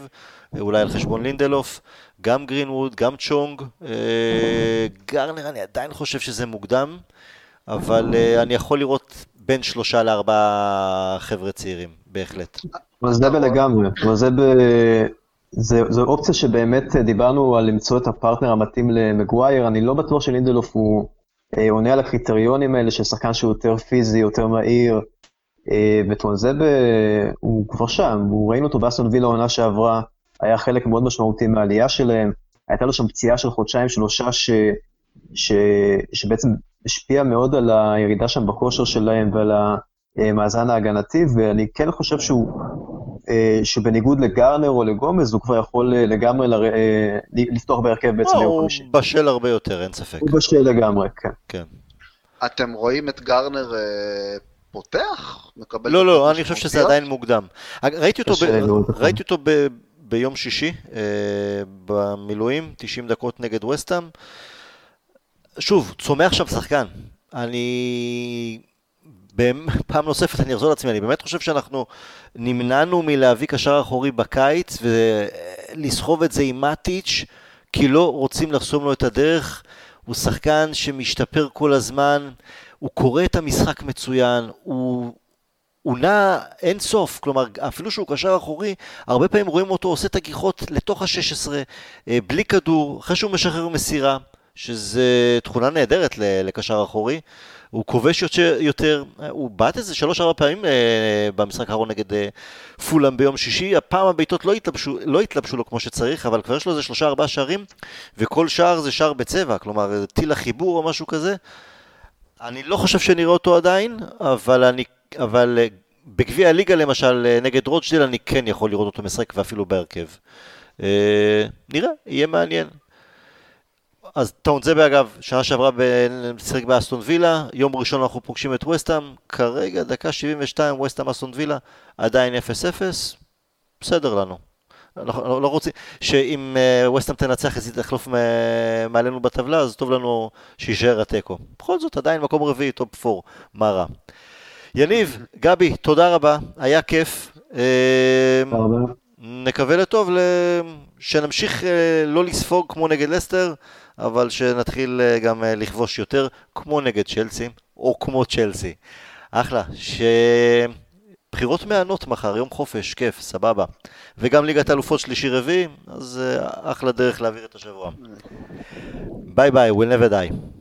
אולי על חשבון לינדלוף, גם גרינווד, גם צ'ונג, uh, גרנר, אני עדיין חושב שזה מוקדם. אבל אני יכול לראות בין שלושה לארבעה חבר'ה צעירים, בהחלט. זה לגמרי, אבל זה ב... זה, זו אופציה שבאמת דיברנו על למצוא את הפרטנר המתאים למגווייר, אני לא בטוח שלינדלוף הוא אה, עונה על הקריטריונים האלה של שחקן שהוא יותר פיזי, יותר מהיר, אה, וטונזבה הוא כבר שם, הוא ראינו אותו באסטון וילה העונה שעברה, היה חלק מאוד משמעותי מהעלייה שלהם, הייתה לו שם פציעה של חודשיים, שלושה, ש, ש, שבעצם השפיעה מאוד על הירידה שם בכושר שלהם ועל המאזן ההגנתי, ואני כן חושב שהוא, אה, שבניגוד לגרנר או לגומז, הוא כבר יכול לגמרי ל, לפתוח בהרכב בעצם ביום חמישי. הוא בשל הרבה יותר, אין ספק. הוא בשל לגמרי, כן. כן. אתם רואים את גרנר פותח? מקבל לא, לא, אני חושב שזה עדיין מוקדם. ראיתי אותו, ב... ראיתי אותו ב... ביום שישי אה, במילואים, 90 דקות נגד וסטאם. שוב, צומח שם שחקן. אני... פעם נוספת אני אחזור לעצמי, אני באמת חושב שאנחנו נמנענו מלהביא קשר אחורי בקיץ ולסחוב את זה עם מאטיץ', כי לא רוצים לחסום לו את הדרך. הוא שחקן שמשתפר כל הזמן, הוא קורא את המשחק מצוין, הוא, הוא נע אין סוף, כלומר אפילו שהוא קשר אחורי, הרבה פעמים רואים אותו עושה את הגיחות לתוך ה-16, אה, בלי כדור, אחרי שהוא משחרר מסירה, שזה תכונה נהדרת לקשר אחורי. הוא כובש יותר, הוא בעט איזה שלוש-ארבע פעמים אה, במשחק האחרון נגד אה, פולאם ביום שישי, הפעם הבעיטות לא לא התלבשו לו כמו שצריך, אבל כבר יש לו איזה שלושה-ארבעה שערים, וכל שער זה שער בצבע, כלומר טיל החיבור או משהו כזה. אני לא חושב שנראה אותו עדיין, אבל אני, אבל אה, בגביע הליגה למשל, אה, נגד רוצ'דיל, אני כן יכול לראות אותו משחק ואפילו בהרכב. אה, נראה, יהיה מעניין. אז טאון זה באגב, שנה שעברה משחק באסטון וילה, יום ראשון אנחנו פוגשים את וסטאם, כרגע דקה 72 וסטאם אסטון וילה, עדיין 0-0, בסדר לנו. אנחנו לא, לא רוצים, שאם ווסטאם תנצח אז היא תחלוף מעלינו בטבלה, אז טוב לנו שיישאר התיקו. בכל זאת, עדיין מקום רביעי, top 4, מה רע. יניב, גבי, תודה רבה, היה כיף. נקווה לטוב, שנמשיך לא לספוג כמו נגד לסטר, אבל שנתחיל גם לכבוש יותר כמו נגד צ'לסי, או כמו צ'לסי. אחלה, ש... בחירות מהנות מחר, יום חופש, כיף, סבבה. וגם ליגת אלופות שלישי רביעי, אז אחלה דרך להעביר את השבוע. ביי ביי, we'll never die.